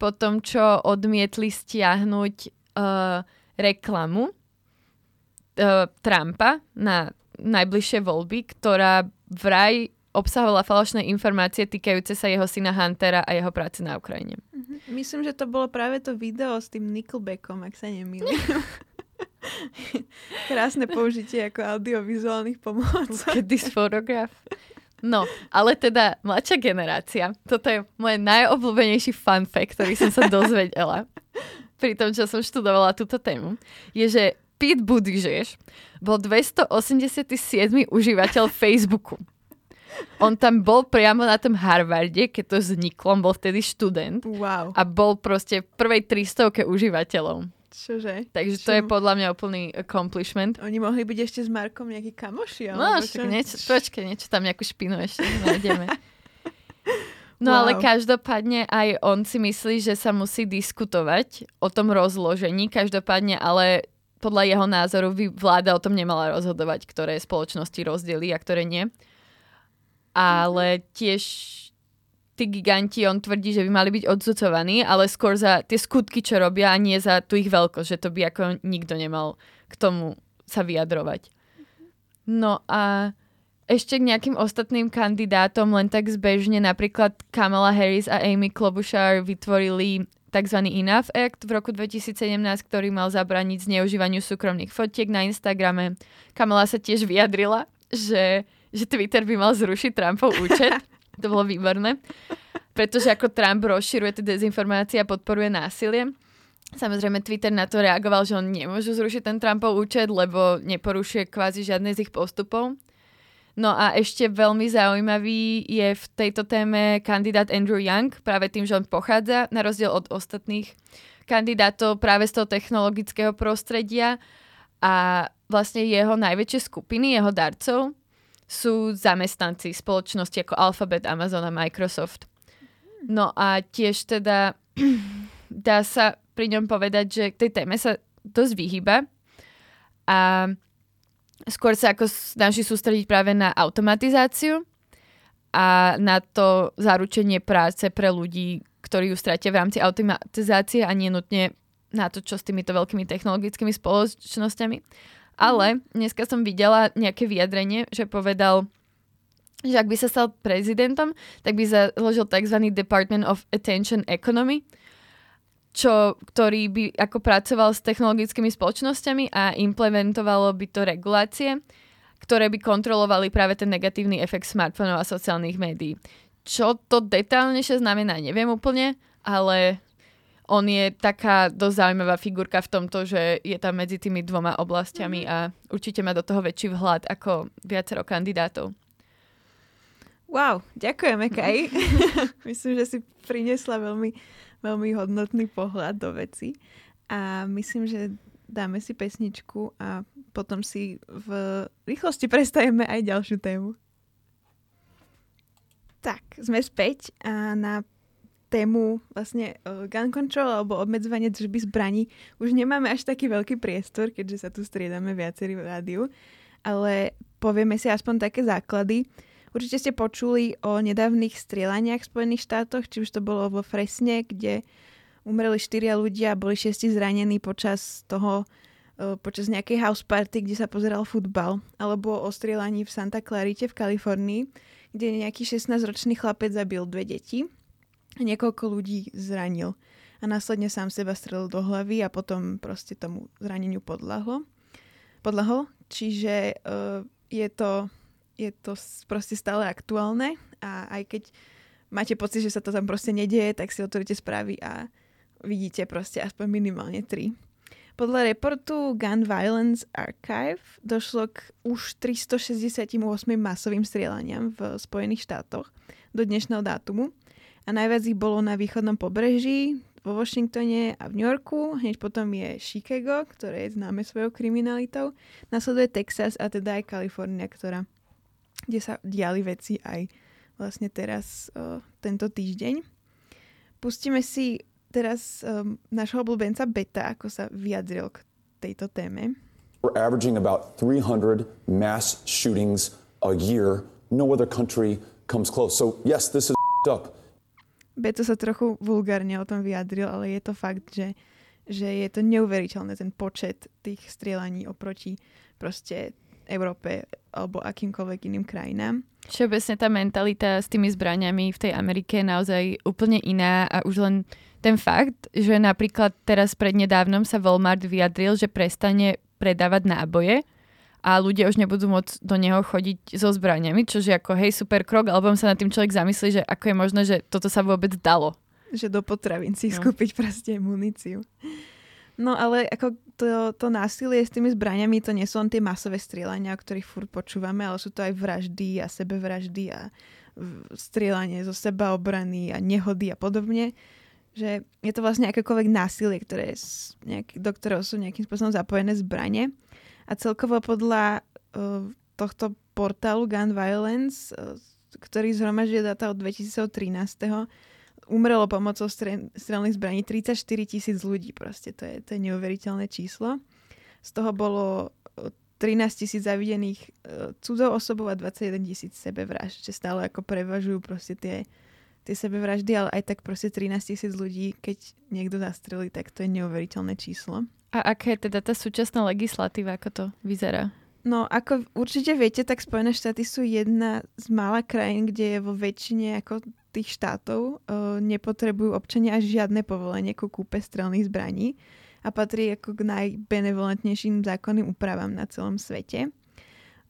po tom, čo odmietli stiahnuť uh, reklamu uh, Trumpa na najbližšie voľby, ktorá vraj obsahovala falošné informácie týkajúce sa jeho syna Huntera a jeho práce na Ukrajine. Mhm. Myslím, že to bolo práve to video s tým Nickelbackom, ak sa nemýlim. [LAUGHS] [LAUGHS] Krásne použitie ako audiovizuálnych pomôcok. This photograph. No, ale teda mladšia generácia, toto je môj najobľúbenejší fun fact, ktorý som sa [LAUGHS] dozvedela pri tom, čo som študovala túto tému, je, že Pete Buttigieg bol 287. užívateľ Facebooku. On tam bol priamo na tom Harvarde, keď to vzniklo, on bol vtedy študent. Wow. A bol proste v prvej 300 užívateľov. Čože? Takže to je podľa mňa úplný accomplishment. Oni mohli byť ešte s Markom nejakí kamoši. No, čo? niečo, počkej, niečo tam nejakú špinu ešte nájdeme. [LAUGHS] No wow. ale každopádne aj on si myslí, že sa musí diskutovať o tom rozložení. Každopádne ale podľa jeho názoru vláda o tom nemala rozhodovať, ktoré spoločnosti rozdelí a ktoré nie. Ale tiež tí giganti, on tvrdí, že by mali byť odsudzovaní, ale skôr za tie skutky, čo robia a nie za tú ich veľkosť, že to by ako nikto nemal k tomu sa vyjadrovať. No a ešte k nejakým ostatným kandidátom len tak zbežne, napríklad Kamala Harris a Amy Klobuchar vytvorili tzv. Enough Act v roku 2017, ktorý mal zabraniť zneužívaniu súkromných fotiek na Instagrame. Kamala sa tiež vyjadrila, že, že Twitter by mal zrušiť Trumpov účet. [LAUGHS] To bolo výborné. Pretože ako Trump rozširuje tie dezinformácie a podporuje násilie. Samozrejme Twitter na to reagoval, že on nemôže zrušiť ten Trumpov účet, lebo neporušuje kvázi žiadne z ich postupov. No a ešte veľmi zaujímavý je v tejto téme kandidát Andrew Young, práve tým, že on pochádza, na rozdiel od ostatných kandidátov práve z toho technologického prostredia a vlastne jeho najväčšie skupiny, jeho darcov, sú zamestnanci spoločnosti ako Alphabet, Amazon a Microsoft. No a tiež teda [CLEARS THROAT] dá sa pri ňom povedať, že k tej téme sa dosť vyhýba a skôr sa ako snaží sústrediť práve na automatizáciu a na to zaručenie práce pre ľudí, ktorí ju stratia v rámci automatizácie a nie nutne na to, čo s týmito veľkými technologickými spoločnosťami. Ale dneska som videla nejaké vyjadrenie, že povedal, že ak by sa stal prezidentom, tak by založil tzv. Department of Attention Economy, čo, ktorý by ako pracoval s technologickými spoločnosťami a implementovalo by to regulácie, ktoré by kontrolovali práve ten negatívny efekt smartfónov a sociálnych médií. Čo to detálnejšie znamená, neviem úplne, ale on je taká dosť zaujímavá figurka v tomto, že je tam medzi tými dvoma oblastiami a určite má do toho väčší vhľad ako viacero kandidátov. Wow, ďakujeme, Kaj. [LAUGHS] myslím, že si priniesla veľmi, veľmi hodnotný pohľad do veci. A myslím, že dáme si pesničku a potom si v rýchlosti prestajeme aj ďalšiu tému. Tak, sme späť a na tému vlastne uh, gun control alebo obmedzovanie držby zbraní už nemáme až taký veľký priestor, keďže sa tu striedame viacerí v rádiu, ale povieme si aspoň také základy. Určite ste počuli o nedávnych strieľaniach v Spojených štátoch, či už to bolo vo Fresne, kde umreli štyria ľudia a boli šiesti zranení počas toho, e, počas nejakej house party, kde sa pozeral futbal, alebo o strieľaní v Santa Clarite v Kalifornii, kde nejaký 16-ročný chlapec zabil dve deti niekoľko ľudí zranil. A následne sám seba strelil do hlavy a potom proste tomu zraneniu podľahlo. podľahol. Čiže uh, je to je to proste stále aktuálne a aj keď máte pocit, že sa to tam proste nedieje, tak si otvoríte správy a vidíte proste aspoň minimálne tri. Podľa reportu Gun Violence Archive došlo k už 368 masovým strieľaniam v Spojených štátoch do dnešného dátumu a najviac ich bolo na východnom pobreží, vo Washingtone a v New Yorku, hneď potom je Chicago, ktoré je známe svojou kriminalitou, nasleduje Texas a teda aj Kalifornia, ktorá kde sa diali veci aj vlastne teraz uh, tento týždeň. Pustíme si teraz um, našho obľúbenca Beta, ako sa vyjadril k tejto téme. We're averaging about 300 mass shootings a year. No other country comes close. So yes, this is up. Beto sa trochu vulgárne o tom vyjadril, ale je to fakt, že, že je to neuveriteľné ten počet tých strieľaní oproti proste Európe alebo akýmkoľvek iným krajinám. Všeobecne tá mentalita s tými zbraniami v tej Amerike je naozaj úplne iná a už len ten fakt, že napríklad teraz prednedávnom sa Walmart vyjadril, že prestane predávať náboje a ľudia už nebudú môcť do neho chodiť so zbraniami, čo je ako hej super krok, alebo sa nad tým človek zamyslí, že ako je možné, že toto sa vôbec dalo. Že do potravín si no. skúpiť proste muníciu. No ale ako to, to násilie s tými zbraniami, to nie sú len tie masové strieľania, o ktorých furt počúvame, ale sú to aj vraždy a sebevraždy a strieľanie zo seba obrany a nehody a podobne. Že je to vlastne akékoľvek násilie, ktoré je nejak, do ktorého sú nejakým spôsobom zapojené zbranie. A celkovo podľa uh, tohto portálu Gun Violence, uh, ktorý zhromažuje data od 2013 umrelo pomocou strelných zbraní 34 tisíc ľudí proste. To je, to je neuveriteľné číslo. Z toho bolo 13 tisíc zavidených uh, cudzou osobou a 21 tisíc sebevražd, že stále ako prevažujú proste tie, tie sebevraždy, ale aj tak proste 13 tisíc ľudí, keď niekto zastrelí, tak to je neuveriteľné číslo. A aká je teda tá súčasná legislatíva, ako to vyzerá? No, ako určite viete, tak Spojené štáty sú jedna z mála krajín, kde je vo väčšine ako tých štátov uh, nepotrebujú občania až žiadne povolenie ku kúpe strelných zbraní a patrí ako k najbenevolentnejším zákonným úpravám na celom svete.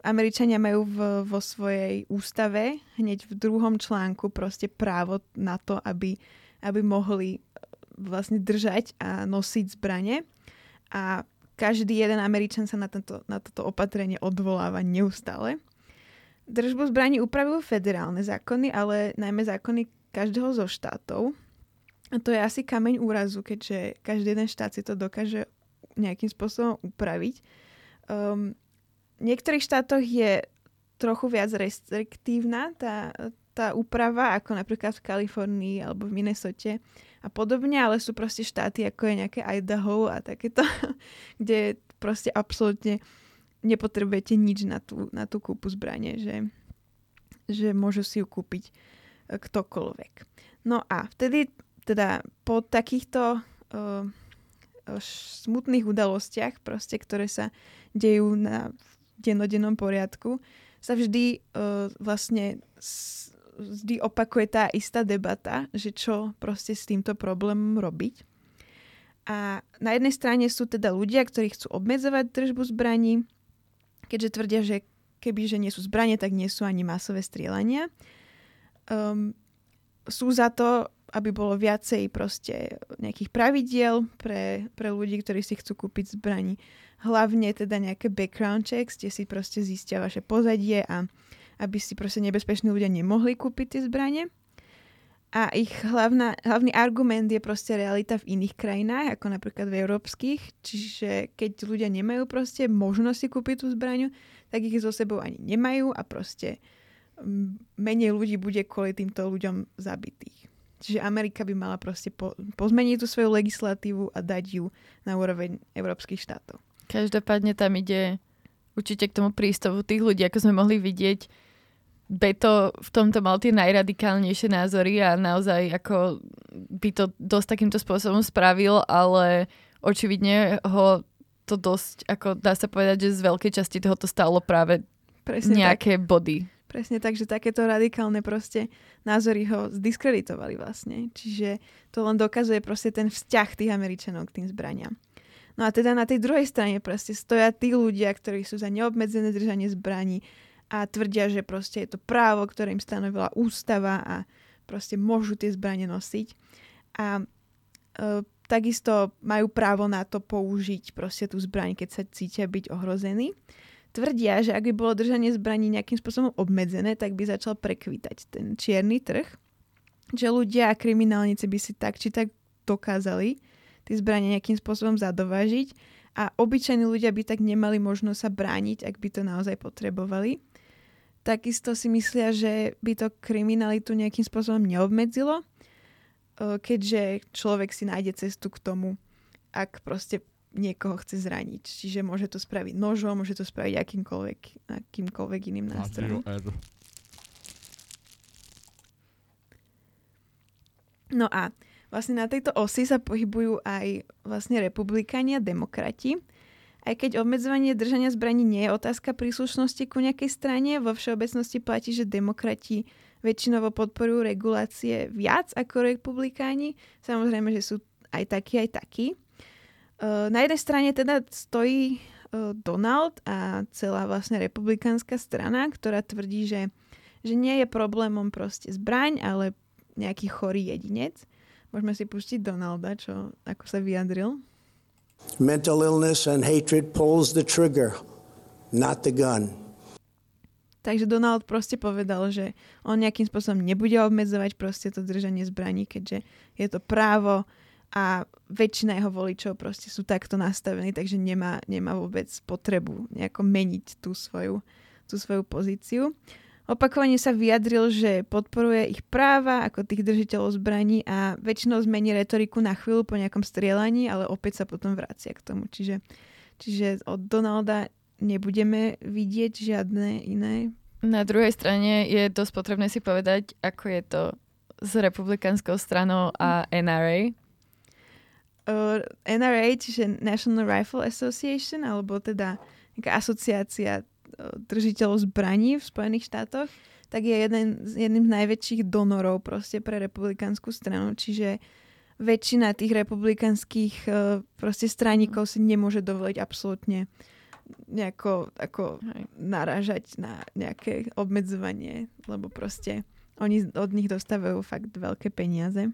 Američania majú v, vo svojej ústave hneď v druhom článku proste právo na to, aby, aby mohli vlastne držať a nosiť zbranie. A každý jeden Američan sa na, tento, na toto opatrenie odvoláva neustále. Držbu zbraní upravujú federálne zákony, ale najmä zákony každého zo štátov. A to je asi kameň úrazu, keďže každý jeden štát si to dokáže nejakým spôsobom upraviť. Um, v niektorých štátoch je trochu viac restriktívna tá, tá úprava, ako napríklad v Kalifornii alebo v Minnesote a podobne, ale sú proste štáty, ako je nejaké Idaho a takéto, [LAUGHS] kde proste absolútne nepotrebujete nič na tú, na tú kúpu zbranie, že, že môžu si ju kúpiť e, ktokoľvek. No a vtedy teda po takýchto uh, smutných udalostiach, proste, ktoré sa dejú na dennodennom poriadku, sa vždy uh, vlastne vždy opakuje tá istá debata, že čo proste s týmto problémom robiť. A na jednej strane sú teda ľudia, ktorí chcú obmedzovať držbu zbraní, keďže tvrdia, že keby že nie sú zbranie, tak nie sú ani masové strieľania. Um, sú za to, aby bolo viacej proste nejakých pravidiel pre, pre ľudí, ktorí si chcú kúpiť zbraní. Hlavne teda nejaké background checks, kde si proste zistia vaše pozadie a aby si proste nebezpeční ľudia nemohli kúpiť tie zbranie. A ich hlavná, hlavný argument je proste realita v iných krajinách, ako napríklad v európskych. Čiže keď ľudia nemajú proste možnosť si kúpiť tú zbraňu, tak ich so sebou ani nemajú a proste menej ľudí bude kvôli týmto ľuďom zabitých. Čiže Amerika by mala proste po, pozmeniť tú svoju legislatívu a dať ju na úroveň európskych štátov. Každopádne tam ide určite k tomu prístavu tých ľudí, ako sme mohli vidieť, Beto v tomto mal tie najradikálnejšie názory a naozaj ako by to dosť takýmto spôsobom spravil, ale očividne ho to dosť, ako dá sa povedať, že z veľkej časti toho to stalo práve Presne nejaké tak. body. Presne tak, že takéto radikálne proste názory ho zdiskreditovali vlastne. Čiže to len dokazuje proste ten vzťah tých Američanov k tým zbraniam. No a teda na tej druhej strane proste stoja tí ľudia, ktorí sú za neobmedzené držanie zbraní, a tvrdia, že proste je to právo, ktoré im stanovila ústava a proste môžu tie zbranie nosiť. A e, takisto majú právo na to použiť proste tú zbraň, keď sa cítia byť ohrození. Tvrdia, že ak by bolo držanie zbraní nejakým spôsobom obmedzené, tak by začal prekvítať ten čierny trh, že ľudia a kriminálnici by si tak či tak dokázali tie zbranie nejakým spôsobom zadovážiť a obyčajní ľudia by tak nemali možnosť sa brániť, ak by to naozaj potrebovali. Takisto si myslia, že by to kriminalitu nejakým spôsobom neobmedzilo, e, keďže človek si nájde cestu k tomu, ak proste niekoho chce zraniť. Čiže môže to spraviť nožom, môže to spraviť akýmkoľvek, akýmkoľvek iným nástrojom. No a vlastne na tejto osi sa pohybujú aj vlastne republikáni a demokrati. Aj keď obmedzovanie držania zbraní nie je otázka príslušnosti ku nejakej strane, vo všeobecnosti platí, že demokrati väčšinovo podporujú regulácie viac ako republikáni. Samozrejme, že sú aj takí, aj takí. Na jednej strane teda stojí Donald a celá vlastne republikánska strana, ktorá tvrdí, že, že nie je problémom proste zbraň, ale nejaký chorý jedinec. Môžeme si pustiť Donalda, čo ako sa vyjadril. Mental illness and hatred pulls the trigger, not the gun. Takže Donald proste povedal, že on nejakým spôsobom nebude obmedzovať proste to držanie zbraní, keďže je to právo a väčšina jeho voličov proste sú takto nastavení, takže nemá, nemá vôbec potrebu nejako meniť tú svoju, tú svoju pozíciu. Opakovane sa vyjadril, že podporuje ich práva ako tých držiteľov zbraní a väčšinou zmení retoriku na chvíľu po nejakom strieľaní, ale opäť sa potom vracia k tomu. Čiže, čiže od Donalda nebudeme vidieť žiadne iné. Na druhej strane je dosť potrebné si povedať, ako je to s republikánskou stranou a NRA. Uh, NRA, čiže National Rifle Association, alebo teda nejaká asociácia držiteľov zbraní v Spojených štátoch, tak je jeden, jedným z najväčších donorov proste pre republikánsku stranu, čiže väčšina tých republikánskych e, proste straníkov si nemôže dovoliť absolútne nejako ako narážať na nejaké obmedzovanie, lebo proste oni od nich dostávajú fakt veľké peniaze.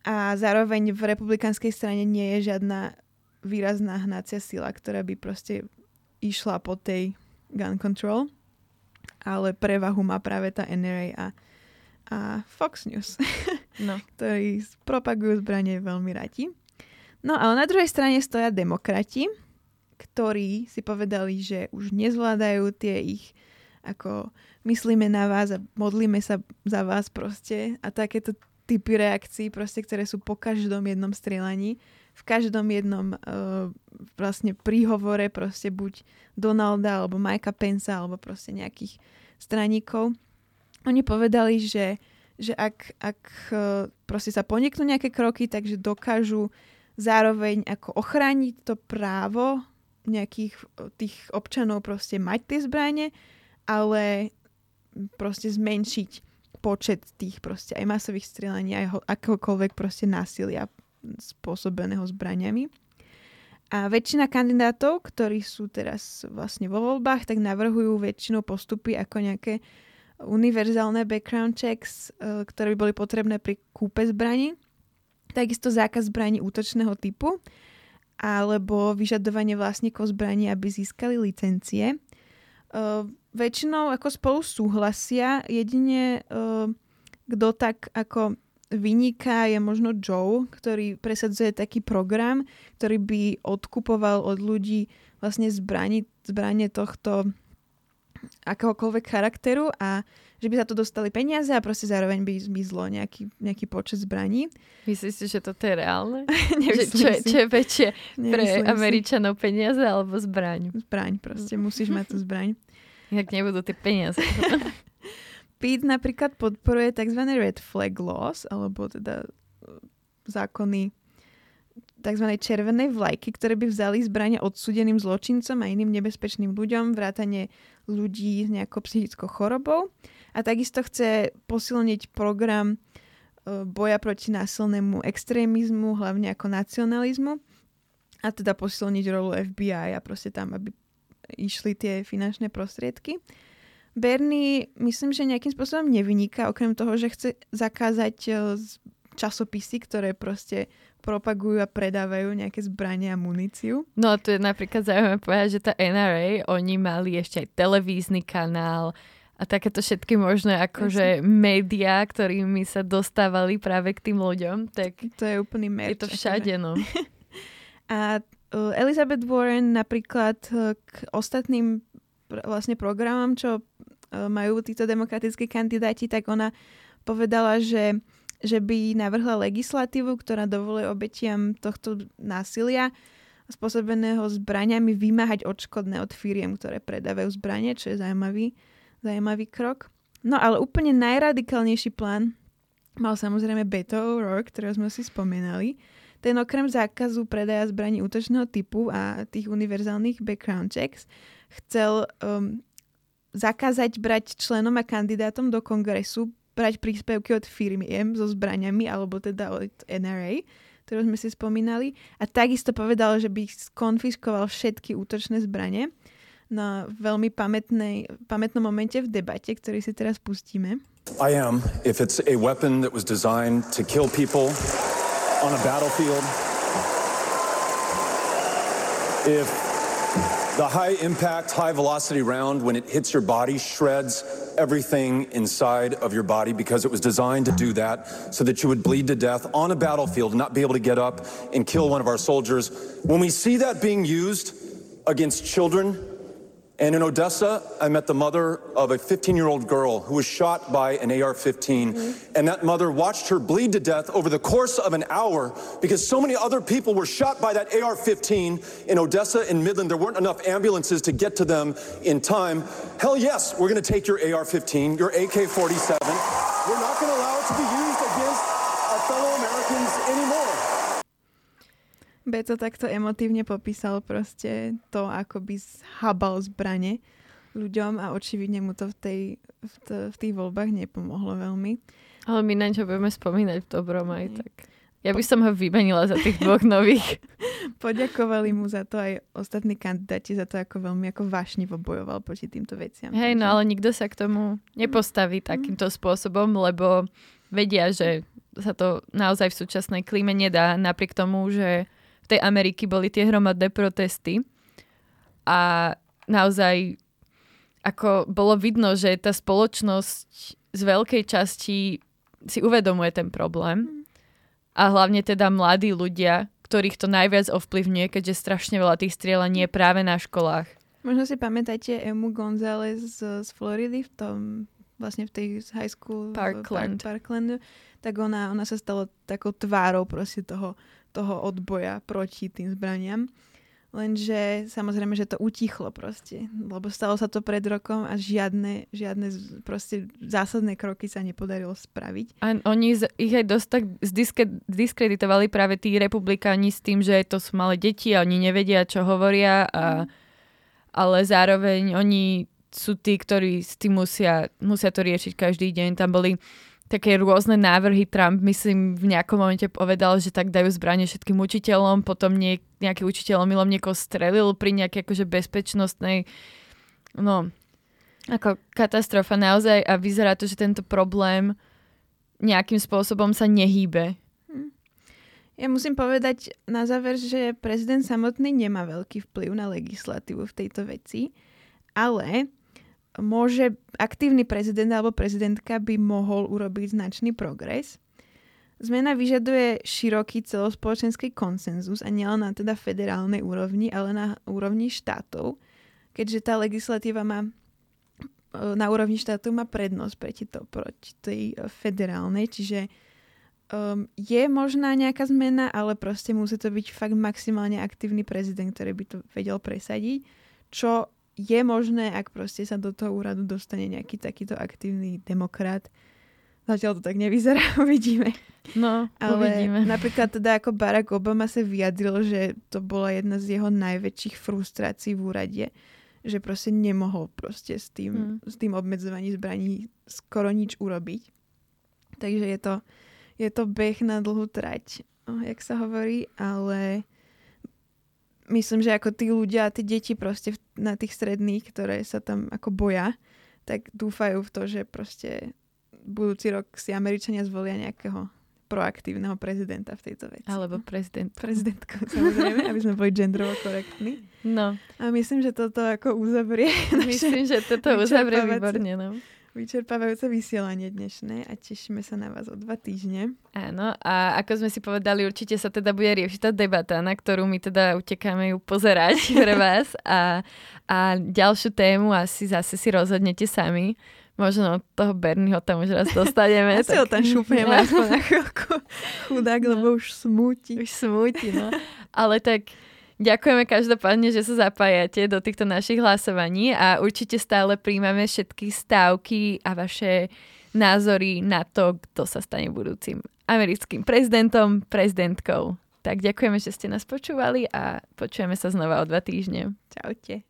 A zároveň v republikánskej strane nie je žiadna výrazná hnacia sila, ktorá by proste išla po tej gun control, ale prevahu má práve tá NRA a, a Fox News, [LAUGHS] no. ktorí propagujú zbranie veľmi radi. No ale na druhej strane stoja demokrati, ktorí si povedali, že už nezvládajú tie ich ako myslíme na vás a modlíme sa za vás proste a takéto typy reakcií proste, ktoré sú po každom jednom strieľaní v každom jednom uh, vlastne príhovore proste buď Donalda alebo Mikea Pensa alebo proste nejakých straníkov. Oni povedali, že, že ak, ak uh, proste sa poniknú nejaké kroky, takže dokážu zároveň ako ochrániť to právo nejakých tých občanov proste mať tie zbranie, ale proste zmenšiť počet tých proste aj masových strelaní, aj akokoľvek proste násilia spôsobeného zbraniami. A väčšina kandidátov, ktorí sú teraz vlastne vo voľbách, tak navrhujú väčšinou postupy ako nejaké univerzálne background checks, e, ktoré by boli potrebné pri kúpe zbraní. Takisto zákaz zbraní útočného typu alebo vyžadovanie vlastníkov zbraní, aby získali licencie. Uh, väčšinou ako spolu súhlasia, jedine uh, kto tak ako vyniká je možno Joe, ktorý presadzuje taký program, ktorý by odkupoval od ľudí vlastne zbranie, zbranie tohto akéhokoľvek charakteru a že by za to dostali peniaze a proste zároveň by zmizlo nejaký, nejaký počet zbraní. [LAUGHS] Myslíš si, že toto je reálne? [LAUGHS] že, čo, je, čo je väčšie pre Nemyslím Američanov si. peniaze alebo zbraň? Zbraň proste, musíš mať tú zbraň. [LAUGHS] Inak nebudú tie peniaze. Pete napríklad podporuje tzv. red flag laws, alebo teda e, zákony tzv. červenej vlajky, ktoré by vzali zbrania odsudeným zločincom a iným nebezpečným ľuďom, vrátane ľudí s nejakou psychickou chorobou. A takisto chce posilniť program e, boja proti násilnému extrémizmu, hlavne ako nacionalizmu. A teda posilniť rolu FBI a proste tam, aby išli tie finančné prostriedky. Bernie myslím, že nejakým spôsobom nevyniká, okrem toho, že chce zakázať e, časopisy, ktoré proste propagujú a predávajú nejaké zbrania a muníciu. No a tu je napríklad zaujímavé povedať, že tá NRA, oni mali ešte aj televízny kanál a takéto všetky možné akože médiá, ktorými sa dostávali práve k tým ľuďom, tak to je úplný merč. Je to všade, no. [LAUGHS] a uh, Elizabeth Warren napríklad uh, k ostatným pr- vlastne programom, čo uh, majú títo demokratickí kandidáti, tak ona povedala, že že by navrhla legislatívu, ktorá dovoluje obetiam tohto násilia spôsobeného zbraniami vymáhať odškodné od firiem, ktoré predávajú zbranie, čo je zaujímavý, zaujímavý krok. No ale úplne najradikálnejší plán mal samozrejme Beto O'Rourke, ktorého sme si spomínali. Ten okrem zákazu predaja zbraní útočného typu a tých univerzálnych background checks chcel um, zakázať brať členom a kandidátom do kongresu brať príspevky od firmy M so zbraniami, alebo teda od NRA, ktorú sme si spomínali. A takisto povedal, že by skonfiskoval všetky útočné zbranie na veľmi pamätnej, pamätnom momente v debate, ktorý si teraz pustíme. I am, if it's a weapon that was designed to kill people on a battlefield, if the high impact, high velocity round, when it hits your body, shreds everything inside of your body because it was designed to do that so that you would bleed to death on a battlefield and not be able to get up and kill one of our soldiers. When we see that being used against children, and in Odessa, I met the mother of a 15 year old girl who was shot by an AR 15. Mm-hmm. And that mother watched her bleed to death over the course of an hour because so many other people were shot by that AR 15 in Odessa and Midland. There weren't enough ambulances to get to them in time. Hell yes, we're going to take your AR 15, your AK 47. We're not going to allow it to be used Beto takto emotívne popísal proste to, ako by zhabal zbrane ľuďom a očividne mu to v, tej, v, t- v tých voľbách nepomohlo veľmi. Ale my na čo budeme spomínať v dobrom aj tak. Ja by som ho vymenila za tých dvoch nových. [LAUGHS] Poďakovali mu za to aj ostatní kandidáti, za to, ako veľmi ako vášnivo bojoval proti týmto veciam. Hej, no ale nikto sa k tomu nepostaví takýmto spôsobom, lebo vedia, že sa to naozaj v súčasnej klíme nedá, napriek tomu, že tej Ameriky boli tie hromadné protesty a naozaj ako bolo vidno, že tá spoločnosť z veľkej časti si uvedomuje ten problém a hlavne teda mladí ľudia, ktorých to najviac ovplyvňuje, keďže strašne veľa tých strieľaní je práve na školách. Možno si pamätáte Emu González z, z Floridy v tom vlastne v tej high school Parkland. Park, Parklandu, tak ona, ona sa stala takou tvárou proste toho toho odboja proti tým zbraniam. Lenže samozrejme, že to utichlo proste, lebo stalo sa to pred rokom a žiadne, žiadne proste zásadné kroky sa nepodarilo spraviť. A oni z, ich aj dosť tak zdiske, diskreditovali práve tí republikáni s tým, že to sú malé deti a oni nevedia, čo hovoria, a, ale zároveň oni sú tí, ktorí s tým musia, musia to riešiť každý deň. Tam boli také rôzne návrhy. Trump, myslím, v nejakom momente povedal, že tak dajú zbranie všetkým učiteľom, potom nie, nejaký učiteľ milom niekoho strelil pri nejakej akože bezpečnostnej no, ako katastrofa naozaj a vyzerá to, že tento problém nejakým spôsobom sa nehýbe. Hm. Ja musím povedať na záver, že prezident samotný nemá veľký vplyv na legislatívu v tejto veci, ale môže aktívny prezident alebo prezidentka by mohol urobiť značný progres. Zmena vyžaduje široký celospoločenský konsenzus a nielen na teda federálnej úrovni, ale na úrovni štátov, keďže tá legislatíva má na úrovni štátov má prednosť proti, to, proti tej federálnej, čiže um, je možná nejaká zmena, ale proste musí to byť fakt maximálne aktívny prezident, ktorý by to vedel presadiť, čo je možné, ak proste sa do toho úradu dostane nejaký takýto aktívny demokrat. Zatiaľ to tak nevyzerá, [LAUGHS] uvidíme. No, Ale uvidíme. napríklad teda ako Barack Obama sa vyjadril, že to bola jedna z jeho najväčších frustrácií v úrade, že proste nemohol proste s tým, hmm. s tým obmedzovaním zbraní skoro nič urobiť. Takže je to, je to beh na dlhú trať, jak sa hovorí, ale myslím, že ako tí ľudia, tí deti proste na tých stredných, ktoré sa tam ako boja, tak dúfajú v to, že proste budúci rok si Američania zvolia nejakého proaktívneho prezidenta v tejto veci. Alebo prezident. Prezidentku, [LAUGHS] samozrejme, aby sme boli genderovo korektní. No. A myslím, že toto ako uzavrie. Myslím, že toto uzavrie výborne. No vyčerpávajúce vysielanie dnešné a tešíme sa na vás o dva týždne. Áno, a ako sme si povedali, určite sa teda bude riešiť tá debata, na ktorú my teda utekáme ju pozerať [LAUGHS] pre vás a, a ďalšiu tému asi zase si rozhodnete sami. Možno toho Bernieho tam už raz dostaneme. Asi tak... ho tam šúpneme [LAUGHS] aspoň na chvíľku. Chudák, no. lebo už smúti. Už smúti, no. Ale tak Ďakujeme každopádne, že sa zapájate do týchto našich hlasovaní a určite stále príjmame všetky stávky a vaše názory na to, kto sa stane budúcim americkým prezidentom, prezidentkou. Tak ďakujeme, že ste nás počúvali a počujeme sa znova o dva týždne. Čaute.